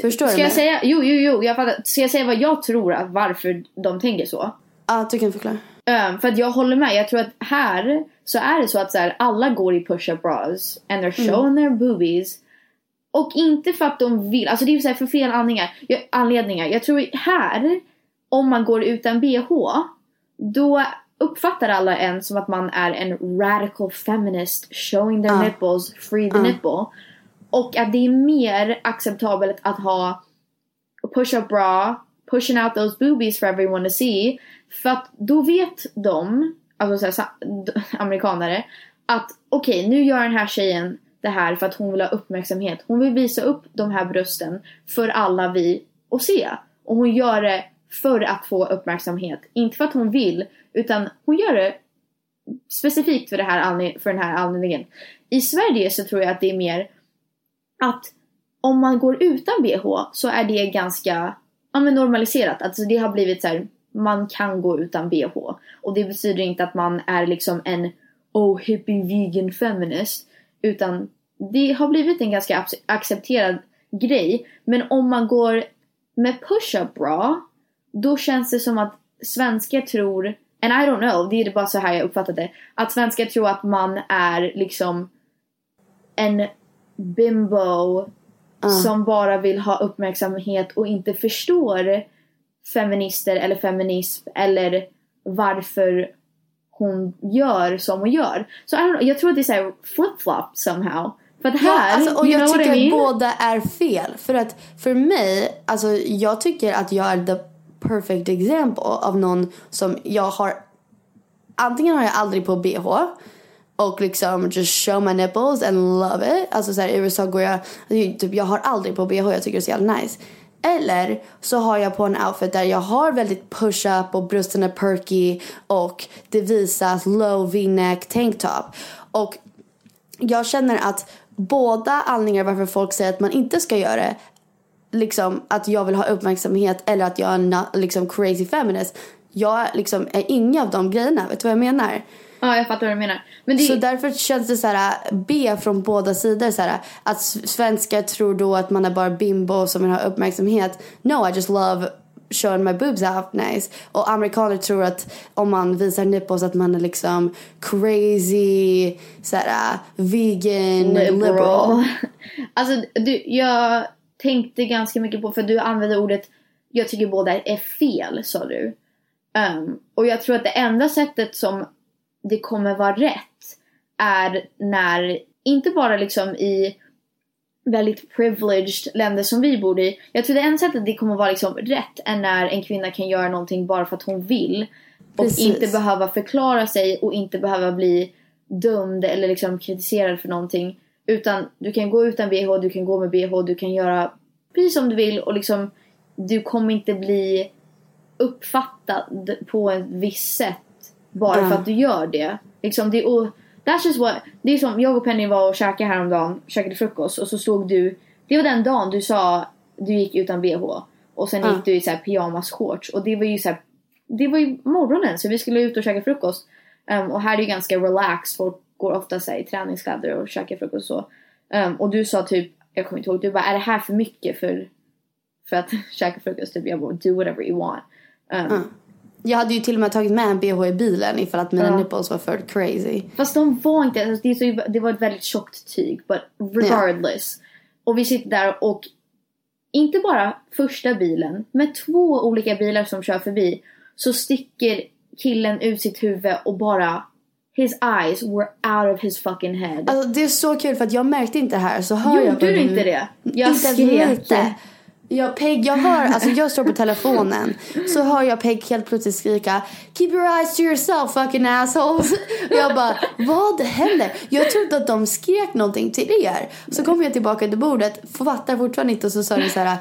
Speaker 3: Förstår du
Speaker 2: Ska jag
Speaker 3: mig?
Speaker 2: säga, jo, jo, jo, jag fattar. Ska jag säga vad jag tror att varför de tänker så?
Speaker 3: Ja, du kan förklara.
Speaker 2: Um, för att jag håller med. Jag tror att här så är det så att så här, alla går i push-up bras and they're showing their boobies. Och inte för att de vill, alltså det är så här för fel anledningar. Jag, anledningar. Jag tror här, om man går utan bh, då uppfattar alla en som att man är en radical feminist showing their
Speaker 3: Ah.
Speaker 2: nipples, free the nipple. Och att det är mer acceptabelt att ha push-up bra, pushing out those boobies for everyone to see. För att då vet de, alltså så här, amerikanare, att okej nu gör den här tjejen det här för att hon vill ha uppmärksamhet. Hon vill visa upp de här brösten för alla vi att se. Och hon gör det för att få uppmärksamhet. Inte för att hon vill, utan hon gör det specifikt för, det här för den här anledningen. I Sverige så tror jag att det är mer att om man går utan bh så är det ganska ja, men normaliserat. Alltså det har blivit så här, man kan gå utan bh. Och det betyder inte att man är liksom en oh hippie vegan feminist. Utan det har blivit en ganska ac- accepterad grej. Men om man går med push-up bra, då känns det som att svenskar tror, and I don't know, det är bara så här jag uppfattat det. Att svenskar tror att man är liksom en bimbo som bara vill ha uppmärksamhet och inte förstår feminister eller feminism eller varför hon gör som hon gör. Så I don't know, jag tror att det är såhär flip-flop somehow. För att
Speaker 3: Ja,
Speaker 2: här,
Speaker 3: alltså, och jag tycker
Speaker 2: I
Speaker 3: att
Speaker 2: mean?
Speaker 3: båda är fel. För att för mig, alltså jag tycker att jag är the perfect example av någon som jag har antingen har jag aldrig på bh och liksom just show my nipples and love it. Alltså så här, i USA går jag, alltså, typ, jag har aldrig på bh, jag tycker det är så jävla nice. Eller så har jag på en outfit där jag har väldigt push-up och brösten är perky och det visas low v-neck tank top. Och jag känner att båda anledningar varför folk säger att man inte ska göra det liksom att jag vill ha uppmärksamhet eller att jag är en liksom crazy feminist. Jag liksom är inga av de grejerna, vet du vad jag menar?
Speaker 2: Ja, jag fattar vad du menar. Men det,
Speaker 3: Så därför känns det så här B från båda sidor så här att s- svenskar tror då att man är bara bimbo som vill ha uppmärksamhet. No, I just love showing my boobs out nice. Och amerikaner tror att om man visar nipples att man är liksom crazy, så här vegan, liberal.
Speaker 2: alltså, du, jag tänkte ganska mycket på, för du använde ordet jag tycker båda är fel, sa du. Um, och jag tror att det enda sättet som det kommer vara rätt är när, inte bara liksom i väldigt privileged länder som vi bor i. Jag tror det enda sättet det kommer vara liksom rätt är när en kvinna kan göra någonting bara för att hon vill. Och
Speaker 3: Precis.
Speaker 2: inte behöva förklara sig och inte behöva bli dömd eller liksom kritiserad för någonting. Utan du kan gå utan bh, du kan gå med bh, du kan göra precis som du vill och liksom du kommer inte bli uppfattad på ett visst sätt bara för att du gör det. Liksom det, och that's just what, det är som jag och Penny var och käkade häromdagen, käkade frukost och så såg du, det var den dagen du sa du gick utan bh och sen gick du i så här pyjamasshorts och det var ju så här, det var ju morgonen så vi skulle ut och käka frukost Ehm, och här är det ju ganska relaxed, folk går ofta så här, i träningskläder och käkar frukost och så. Ehm, och du sa typ, jag kommer inte ihåg, du bara är det här för mycket för, för att käka frukost? Typ jag bara do whatever you want. Ehm,
Speaker 3: Jag hade ju till och med tagit med en bh i bilen ifall att mina
Speaker 2: Ja.
Speaker 3: nipples var för crazy.
Speaker 2: Fast de var inte, alltså, det, är så, det var ett väldigt tjockt tyg. But regardless. Och vi sitter där och inte bara första bilen, med två olika bilar som kör förbi så sticker killen ut sitt huvud och bara His eyes were out of his fucking head.
Speaker 3: Alltså det är så kul för att jag märkte inte det här så hör jag
Speaker 2: Gjorde du inte det? Jag
Speaker 3: inte
Speaker 2: skrek.
Speaker 3: lite. Jag, Peg, jag hör, alltså jag står på telefonen så hör jag Peg helt plötsligt skrika Keep your eyes to yourself fucking assholes. Och jag bara, vad händer? Jag trodde att de skrek någonting till er. Så kommer jag tillbaka till bordet, fattar fortfarande inte och så sa det så här,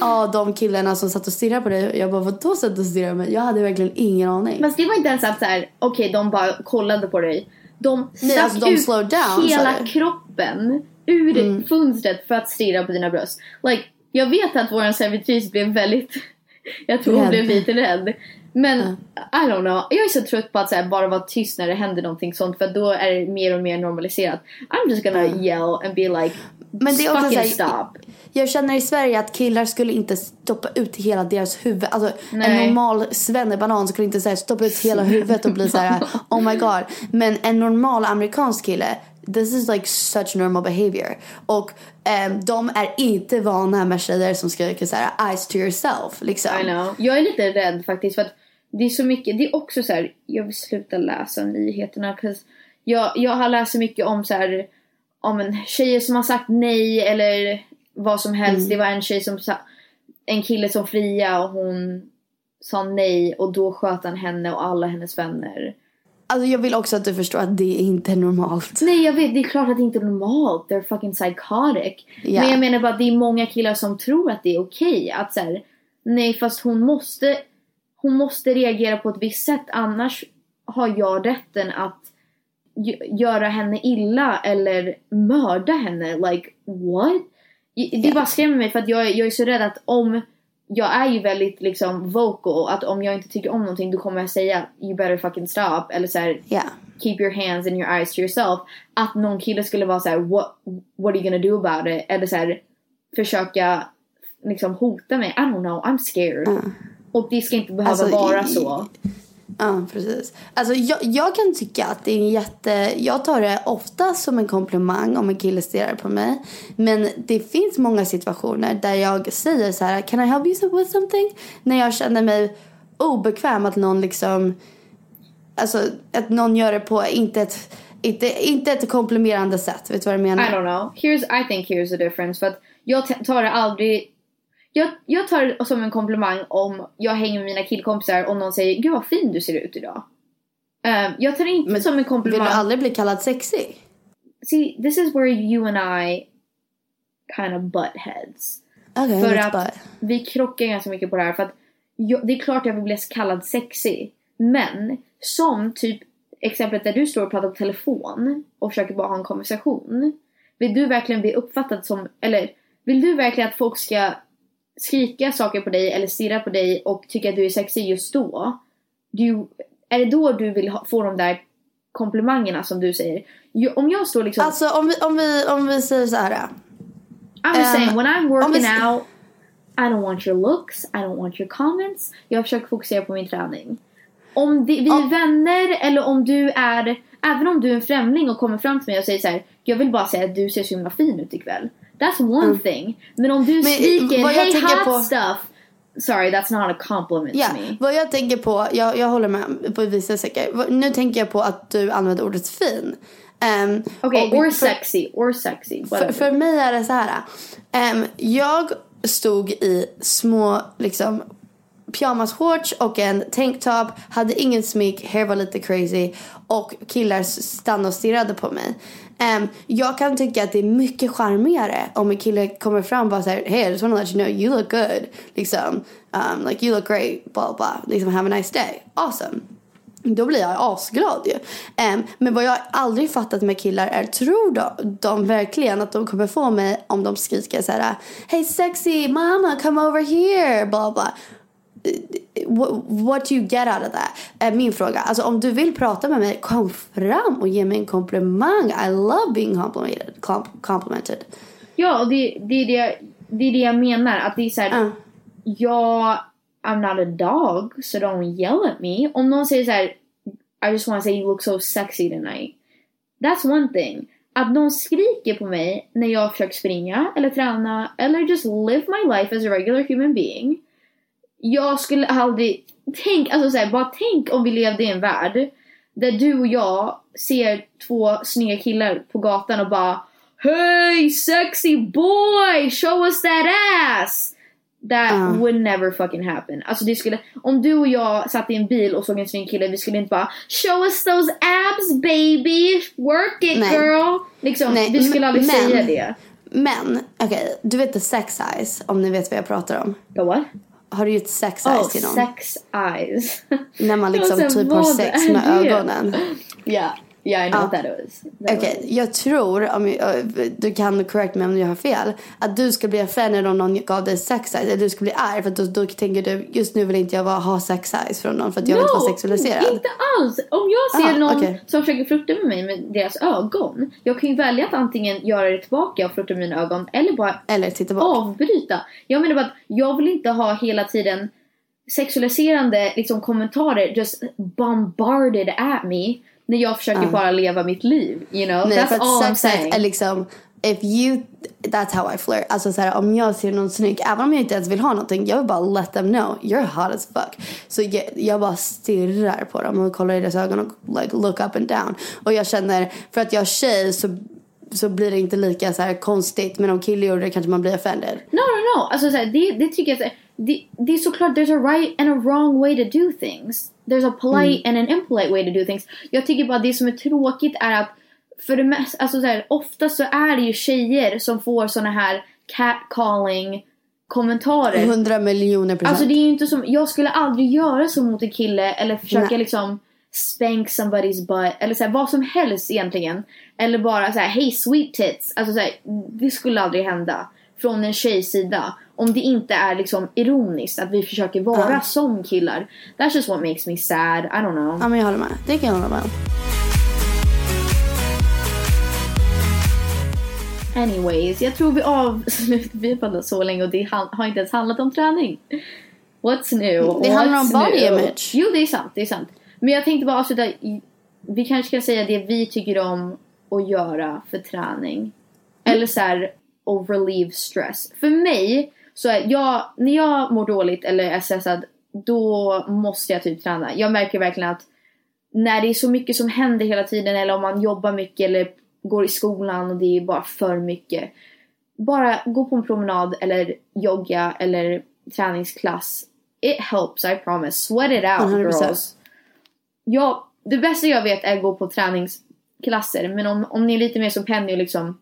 Speaker 3: ja de killarna som satt och stirrade på dig. Jag bara, vadå satt och stirrade på mig? Jag hade verkligen ingen aning.
Speaker 2: Men det var inte ens att så här, okej de bara kollade på dig. De
Speaker 3: Nej, alltså, de
Speaker 2: ut
Speaker 3: down,
Speaker 2: hela kroppen ur
Speaker 3: Mm.
Speaker 2: fönstret för att stirra på dina bröst. Like, jag vet att vår servitris blev väldigt, jag tror hon blev lite rädd. Men I don't know, jag är så trött på att här, bara vara tyst när det händer någonting sånt för då är det mer och mer normaliserat. I'm just gonna yell and be like
Speaker 3: Men det är också
Speaker 2: fucking
Speaker 3: så här-
Speaker 2: stop.
Speaker 3: Jag känner i Sverige att killar skulle inte stoppa ut hela deras huvud. Alltså en
Speaker 2: Nej.
Speaker 3: normal svennebanan skulle inte så här, stoppa ut hela huvudet och bli så här oh my god. Men en normal amerikansk kille This is like such normal behavior. Och ehm, de är inte vana med tjejer som skriker så här eyes to yourself. Liksom.
Speaker 2: I know. Jag är lite rädd faktiskt för att det är så mycket, det är också så här, jag vill sluta läsa nyheterna jag, jag har läst så mycket om så här, om en tjejer som har sagt nej eller vad som helst. Det var en tjej som sa, en kille som fria och hon sa nej och då sköt han henne och alla hennes vänner.
Speaker 3: Alltså jag vill också att du förstår att det är inte normalt.
Speaker 2: Nej jag vet, det är klart att det inte är normalt. They're fucking psychotic.
Speaker 3: Ja.
Speaker 2: Men jag menar bara att det är många killar som tror att det är okej. Att så här, nej fast hon måste, hon måste reagera på ett visst sätt. Annars har jag rätten att gö- göra henne illa eller mörda henne. Like what? Det
Speaker 3: Ja.
Speaker 2: bara skrämmer mig för att jag, jag är så rädd att om jag är ju väldigt liksom vocal att om jag inte tycker om någonting då kommer jag säga you better fucking stop eller så här,
Speaker 3: Ja.
Speaker 2: keep your hands and your eyes to yourself. Att någon kille skulle vara så här: what, what are you gonna do about it? Eller så här, försöka liksom hota mig. I don't know, I'm scared. Och det ska inte behöva
Speaker 3: Alltså,
Speaker 2: vara
Speaker 3: i-
Speaker 2: så.
Speaker 3: Ja, precis. Alltså jag, jag kan tycka att det är en jätte... Jag tar det ofta som en komplimang om en kille stirrar på mig. Men det finns många situationer där jag säger så här, can I help you with something? När jag känner mig obekväm att någon liksom... Alltså att någon gör det på inte ett, inte, inte ett komplimerande sätt. Vet du vad jag menar?
Speaker 2: I don't know. Here's, I think here's the difference. För att jag tar det aldrig... Jag, jag tar det som en komplimang om jag hänger med mina killkompisar och någon säger Gud vad fin du ser ut idag. Um, jag tar det inte som en
Speaker 3: Vill
Speaker 2: komplimang.
Speaker 3: du aldrig bli kallad sexy?
Speaker 2: See, this is where you and I kind of butt heads.
Speaker 3: Okej,
Speaker 2: För att
Speaker 3: bara-
Speaker 2: vi krockar ganska mycket på det här. För att jag, det är klart jag vill bli kallad sexy. Men som typ exemplet där du står och pratar på telefon och försöker bara ha en konversation. Vill du verkligen bli uppfattad som, eller vill du verkligen att folk ska skrika saker på dig eller stirra på dig och tycka att du är sexy just då? Du, är det då du vill ha, få de där komplimangerna som du säger? Om jag står liksom...
Speaker 3: Alltså om vi, om vi, om vi säger så här.
Speaker 2: I'm just
Speaker 3: Um,
Speaker 2: saying, when I'm working
Speaker 3: vi-
Speaker 2: out, I don't want your looks, I don't want your comments. Jag försöker fokusera på min träning. Om det, vi är
Speaker 3: Om-
Speaker 2: vänner eller om du är, även om du är en främling och kommer fram till mig och säger så här, jag vill bara säga att du ser så himla fin ut ikväll. That's one thing. Men om du
Speaker 3: Mm. Men,
Speaker 2: skriker,
Speaker 3: jag
Speaker 2: hey hot
Speaker 3: på-
Speaker 2: stuff. Sorry, that's not a compliment
Speaker 3: Ja,
Speaker 2: to me.
Speaker 3: vad jag tänker på, jag, jag håller med på vissa säkert. Nu tänker jag på att du använder ordet fin. Um,
Speaker 2: Okej,
Speaker 3: och
Speaker 2: or
Speaker 3: för,
Speaker 2: sexy, or sexy.
Speaker 3: för, för mig är det så här. ehm, jag stod i små liksom pyjamasshorts och en tanktop, hade ingen smink, hair var lite crazy och killar stannade och stirrade på mig. Um, jag kan tycka att det är mycket charmigare om en kille kommer fram och bara säger Hey I just wanna let you know you look good. Liksom, um, like you look great, blah blah. Liksom have a nice day. Awesome. Då blir jag asglad ju. Um, men vad jag aldrig fattat med killar är, tror de, de verkligen att de kommer få mig om de skriker så här Hey sexy mama come over here, blah blah. What, do you get out of that? Är min fråga. Alltså om du vill prata med mig, kom fram och ge mig en komplimang. I love being complimented. complimented.
Speaker 2: Ja, och det, det, är det, det är det jag menar. Att det är såhär, uh. jag, I'm not a dog, so don't yell at me. Om någon säger så här, I just want to say you look so sexy tonight. That's one thing. Att någon skriker på mig när jag försöker springa eller träna eller just live my life as a regular human being jag skulle aldrig, tänk, alltså så här, bara tänk om vi levde i en värld där du och jag ser två snygga killar på gatan och bara Hey sexy boy, show us that ass! That uh. would never fucking happen. Alltså det skulle, om du och jag satt i en bil och såg en snygg kille, vi skulle inte bara Show us those abs baby, work it Nej. girl! Liksom, Nej. vi skulle aldrig men, säga det.
Speaker 3: Men, okej, okay, du vet the sex eyes, om ni vet vad jag pratar om.
Speaker 2: The what?
Speaker 3: Har du gjort sex eyes
Speaker 2: oh,
Speaker 3: till någon?
Speaker 2: sex eyes.
Speaker 3: När man liksom typ har sex med ögonen.
Speaker 2: Ja. Yeah, I know ah. what that was.
Speaker 3: Okej, okay. jag tror, om jag, du kan correct mig om jag har fel, att du skulle bli offended om någon gav dig sex eyes. Eller du skulle bli arg för då, då tänker du, just nu vill inte jag ha sex eyes från någon för att jag no, vill inte vara sexualiserad.
Speaker 2: inte alls! Om jag ser ah, någon okay. som försöker flirta med mig med deras ögon, jag kan ju välja att antingen göra det tillbaka och flirta med mina ögon eller bara
Speaker 3: eller titta bort.
Speaker 2: avbryta. Jag menar bara att jag vill inte ha hela tiden sexualiserande liksom, kommentarer just bombarded at me när jag försöker bara leva mitt liv. You know?
Speaker 3: Nej, that's all I'm saying. Är liksom, if you, that's how I flirt. Alltså så här, om jag ser någon snygg, även om jag inte ens vill ha någonting, jag vill bara let them know you're hot as fuck. Så jag, jag bara stirrar på dem och kollar i deras ögon och like look up and down. Och jag känner, för att jag är tjej så så blir det inte lika så här konstigt. Men om killar gör det kanske man blir offended.
Speaker 2: No, no, no. Alltså så här, det, det tycker jag så här, det, det är såklart there's a right and a wrong way to do things. There's a polite mm. and an impolite way to do things. Jag tycker bara det som är tråkigt är att för det mest, alltså så här, ofta så är det ju tjejer som får såna här catcalling kommentarer.
Speaker 3: 100 miljoner procent.
Speaker 2: Alltså det är inte som, jag skulle aldrig göra så mot en kille eller försöka Nej. liksom spank somebody's butt eller så här, vad som helst egentligen. Eller bara så här, hey sweet tits. Alltså så här, det skulle aldrig hända från en tjejs sida. Om det inte är liksom ironiskt att vi försöker vara uh. som killar. That's just what makes me sad. I don't know.
Speaker 3: Ja men jag håller med. Det kan jag hålla med
Speaker 2: Anyways, jag tror vi avslutar. Vi har pratat så länge och det har inte ens handlat om träning. What's new?
Speaker 3: Det handlar om body new? image.
Speaker 2: Jo, det är sant. Det är sant. Men jag tänkte bara avsluta. Vi kanske ska säga det vi tycker om att göra för träning. Eller så här, och relieve stress. För mig så är jag, när jag mår dåligt eller är stressad, då måste jag typ träna. Jag märker verkligen att när det är så mycket som händer hela tiden eller om man jobbar mycket eller går i skolan och det är bara för mycket. Bara gå på en promenad eller jogga eller träningsklass. It helps, I promise. Sweat it out 100%. girls. Ja, det bästa jag vet är att gå på träningsklasser. Men om, om ni är lite mer som Penny och liksom.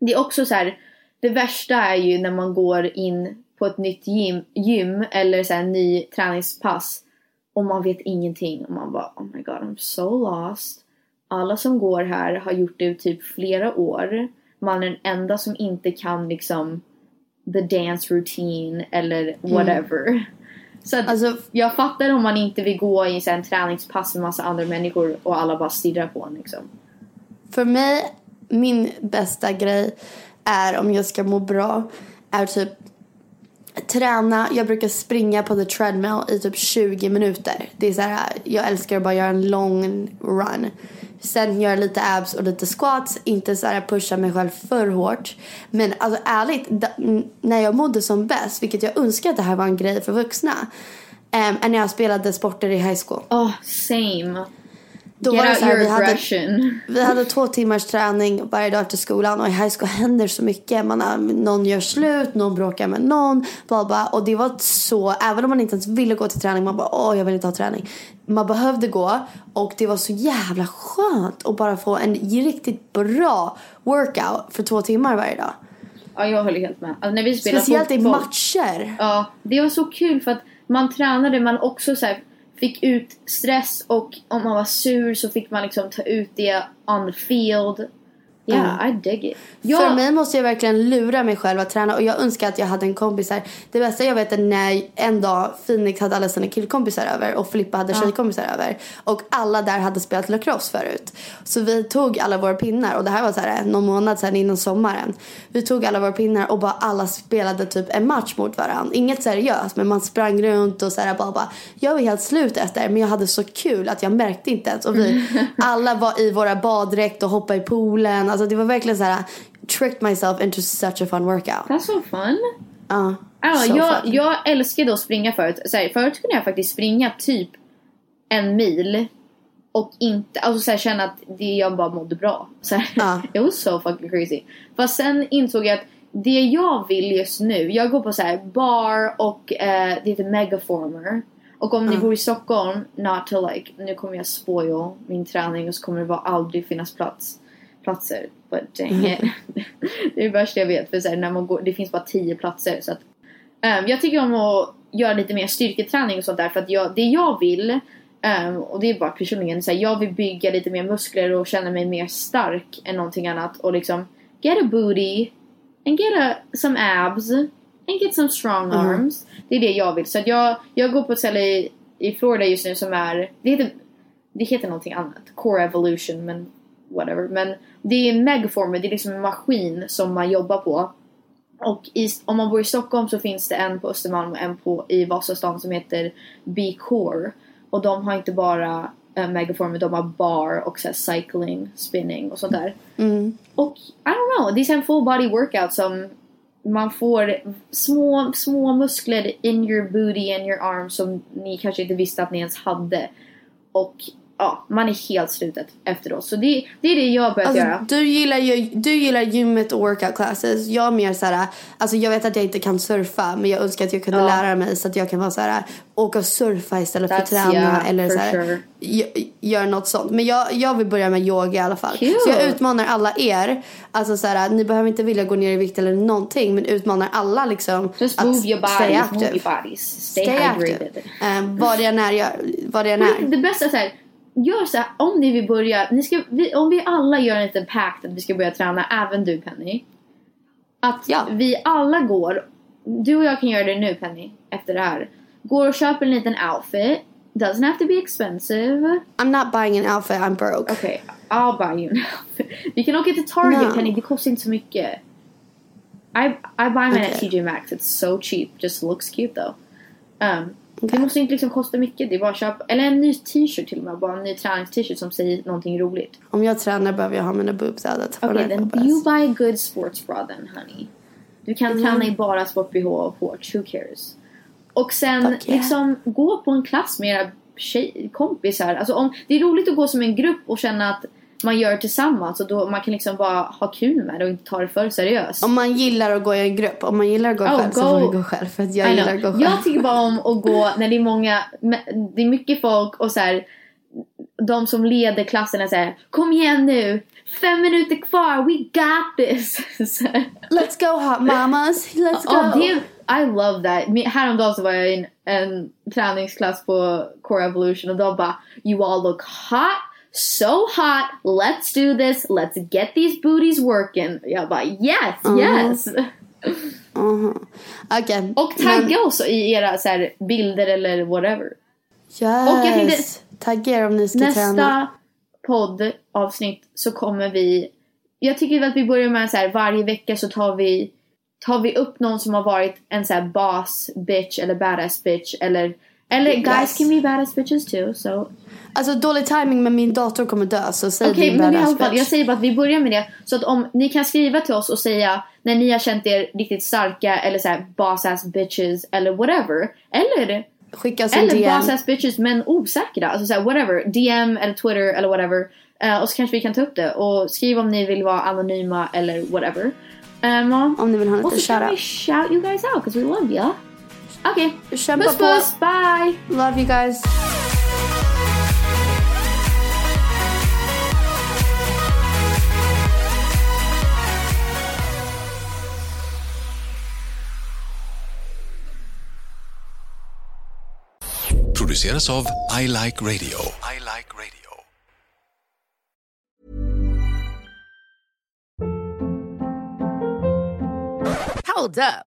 Speaker 2: Det är också så här, Det värsta är ju när man går in på ett nytt gym, gym eller så här, ny träningspass. Och man vet ingenting. Och man bara oh my god I'm so lost. Alla som går här har gjort det typ flera år. Man är den enda som inte kan liksom the dance routine eller whatever. Mm. Så att alltså, jag fattar om man inte vill gå i en träningspass med massa andra människor och alla bara stirrar på en liksom.
Speaker 3: För mig, min bästa grej är om jag ska må bra är typ träna. Jag brukar springa på the treadmill i typ 20 minuter. Det är så här, jag älskar att bara göra en lång run. Sen göra lite abs och lite squats. Inte så här pusha mig själv för hårt. Men alltså ärligt, när jag mådde som bäst, vilket jag önskar att det här var en grej för vuxna. Um, när jag spelade sporter i high school.
Speaker 2: Oh, same.
Speaker 3: Då
Speaker 2: Get
Speaker 3: var det så här, vi hade, vi hade två timmars träning varje dag efter skolan och i high school händer så mycket. Man, någon gör slut, någon bråkar med någon. Bla bla. Och det var så, även om man inte ens ville gå till träning, man bara åh jag vill inte ha träning. Man behövde gå och det var så jävla skönt att bara få en riktigt bra workout för två timmar varje dag.
Speaker 2: Ja, jag håller helt med. Alltså, när vi spelade
Speaker 3: Speciellt i
Speaker 2: fotboll,
Speaker 3: matcher.
Speaker 2: Ja, det var så kul för att man tränade, man också så här, fick ut stress och om man var sur så fick man liksom ta ut det on the field. Yeah, I dig it. Jag,
Speaker 3: För mig måste jag verkligen lura mig själv att träna och jag önskar att jag hade en kompis här. Det bästa jag vet är när en dag Phoenix hade alla sina killkompisar över och Filippa hade tjejkompisar över. Och alla där hade spelat lacrosse förut. Så vi tog alla våra pinnar och det här var så här någon månad sedan innan sommaren. Vi tog alla våra pinnar och bara alla spelade typ en match mot varandra. Inget seriöst men man sprang runt och så här bara, bara jag var helt slut efter men jag hade så kul att jag märkte inte ens. Och vi alla var i våra baddräkt och hoppade i poolen. Alltså det var verkligen så här tricked myself into such a fun workout.
Speaker 2: That's so fun.
Speaker 3: Ja.
Speaker 2: Ja,
Speaker 3: so
Speaker 2: jag,
Speaker 3: fun.
Speaker 2: jag älskade att springa förut. Så här, förut kunde jag faktiskt springa typ en mil och inte, alltså så här, känna att det, jag bara mådde bra. Så här,
Speaker 3: Ja.
Speaker 2: It was so fucking crazy. Fast sen insåg jag att det jag vill just nu, jag går på så här bar och eh, det heter megaformer. Och om ni bor i Stockholm, not to like, nu kommer jag spoil min träning och så kommer det bara aldrig finnas plats, platser. But dang it. det är det värsta jag vet för så här, när man går, det finns bara 10 platser. Så att, ehm, jag tycker om att göra lite mer styrketräning och sånt där för att jag, det jag vill ehm, och det är bara personligen så här, jag vill bygga lite mer muskler och känna mig mer stark än någonting annat och liksom get a booty and get a, some abs and get some strong arms. Det är det jag vill. Så att jag, jag går på ett ställe i, i Florida just nu som är, det heter, det heter någonting annat. Core Evolution men whatever. Men det är Megformer, det är liksom en maskin som man jobbar på. Och i, om man bor i Stockholm så finns det en på Östermalm och en på, i Vasastan som heter B-Core. Och de har inte bara äh, Megaformer, de har bar och så cycling, spinning och sånt där. Och I don't know, det är en full body workout som man får små, små muskler in your booty and your arms som ni kanske inte visste att ni ens hade. Och ja, man är helt slutet efteråt. Så det, det är det jag har börjat
Speaker 3: Alltså,
Speaker 2: göra.
Speaker 3: du, gillar ju, du gillar gymmet och workout classes. Jag mer så här, alltså jag vet att jag inte kan surfa men jag önskar att jag kunde
Speaker 2: Ja.
Speaker 3: lära mig så att jag kan vara så här, åka och surfa istället för
Speaker 2: That's-
Speaker 3: träna
Speaker 2: yeah,
Speaker 3: eller så här,
Speaker 2: sure.
Speaker 3: gö- göra något sånt. Men jag, jag vill börja med yoga i alla fall.
Speaker 2: Cute.
Speaker 3: Så jag utmanar alla er. Alltså så här, ni behöver inte vilja gå ner i vikt eller någonting men utmanar alla liksom
Speaker 2: Just
Speaker 3: att
Speaker 2: move your
Speaker 3: stay
Speaker 2: bodies,
Speaker 3: active.
Speaker 2: move your bodies. Stay,
Speaker 3: Stay
Speaker 2: hydrated.
Speaker 3: active. Um, vad det än är, jag, vad det än är.
Speaker 2: Det bästa är så här, gör så här, om ni vill börja, ni ska, vi, om vi alla gör en liten pact att vi ska börja träna, även du Penny. Att
Speaker 3: Ja.
Speaker 2: vi alla går, du och jag kan göra det nu Penny, efter det här. Går och köper en liten outfit, doesn't have to be expensive.
Speaker 3: I'm not buying an outfit, I'm broke.
Speaker 2: Okej, I'll buy you an outfit. Vi kan åka till Target
Speaker 3: No.
Speaker 2: Penny, det kostar inte så mycket. I, I buy mine at
Speaker 3: Okej.
Speaker 2: TJ Maxx, it's so cheap, just looks cute though. Um, Det måste inte liksom kosta mycket, det är bara att köpa, eller en ny t-shirt till och med, bara en ny tränings-t-shirt som säger någonting roligt.
Speaker 3: Om jag tränar behöver jag ha mina boobs out.
Speaker 2: Okej, then you buy a good sports bra then honey. Du kan
Speaker 3: Mm.
Speaker 2: träna i bara sport-bh och shorts, who cares? Och sen
Speaker 3: yeah.
Speaker 2: liksom gå på en klass med era tjej, kompisar. Alltså om, det är roligt att gå som en grupp och känna att man gör det tillsammans och då man kan liksom bara ha kul med det och inte ta det för seriöst.
Speaker 3: Om man gillar att gå i en grupp, om man gillar att gå
Speaker 2: Oh,
Speaker 3: själv så
Speaker 2: go.
Speaker 3: får man gå själv. För att jag gillar att gå själv.
Speaker 2: Jag tycker bara om att gå när det är många, det är mycket folk och så här. De som leder klassen är såhär, kom igen nu! Fem minuter kvar, we got this! Så.
Speaker 3: Let's go hot mamas, let's go.
Speaker 2: Ja, det, I love that. Häromdagen så var jag i en, en träningsklass på Core Evolution och de bara You all look hot, so hot, let's do this, let's get these booties working. Jag bara yes, yes!
Speaker 3: Mhm. Okej.
Speaker 2: Och tagga oss i era så här, bilder eller whatever.
Speaker 3: Yes.
Speaker 2: Och jag tänkte-
Speaker 3: Tagga er om ni ska
Speaker 2: Nästa
Speaker 3: träna.
Speaker 2: poddavsnitt så kommer vi Jag tycker att vi börjar med så här varje vecka så tar vi Tar vi upp någon som har varit en så här boss bitch eller badass bitch eller Eller guys
Speaker 3: Yes.
Speaker 2: can be badass bitches too so
Speaker 3: Alltså dålig timing men min dator kommer dö så säg
Speaker 2: Okej
Speaker 3: din
Speaker 2: men i alla fall jag säger bara att vi börjar med det Så att om ni kan skriva till oss och säga När ni har känt er riktigt starka eller så här boss ass bitches eller whatever Eller
Speaker 3: skicka oss
Speaker 2: Eller
Speaker 3: DM.
Speaker 2: bara såhär bitches men osäkra. Alltså såhär whatever. DM eller Twitter eller whatever. Eh, och så kanske vi kan ta upp det. Och skriv om ni vill vara anonyma eller whatever. Um,
Speaker 3: Om ni vill ha en
Speaker 2: och
Speaker 3: liten
Speaker 2: så kan vi
Speaker 3: shoutout.
Speaker 2: shout you guys out because we love you. Okej.
Speaker 3: Kämpa
Speaker 2: Puss
Speaker 3: på.
Speaker 2: puss. Bye.
Speaker 3: Love you guys.
Speaker 4: Produceras av I Like Radio. I like radio.
Speaker 5: Hold up.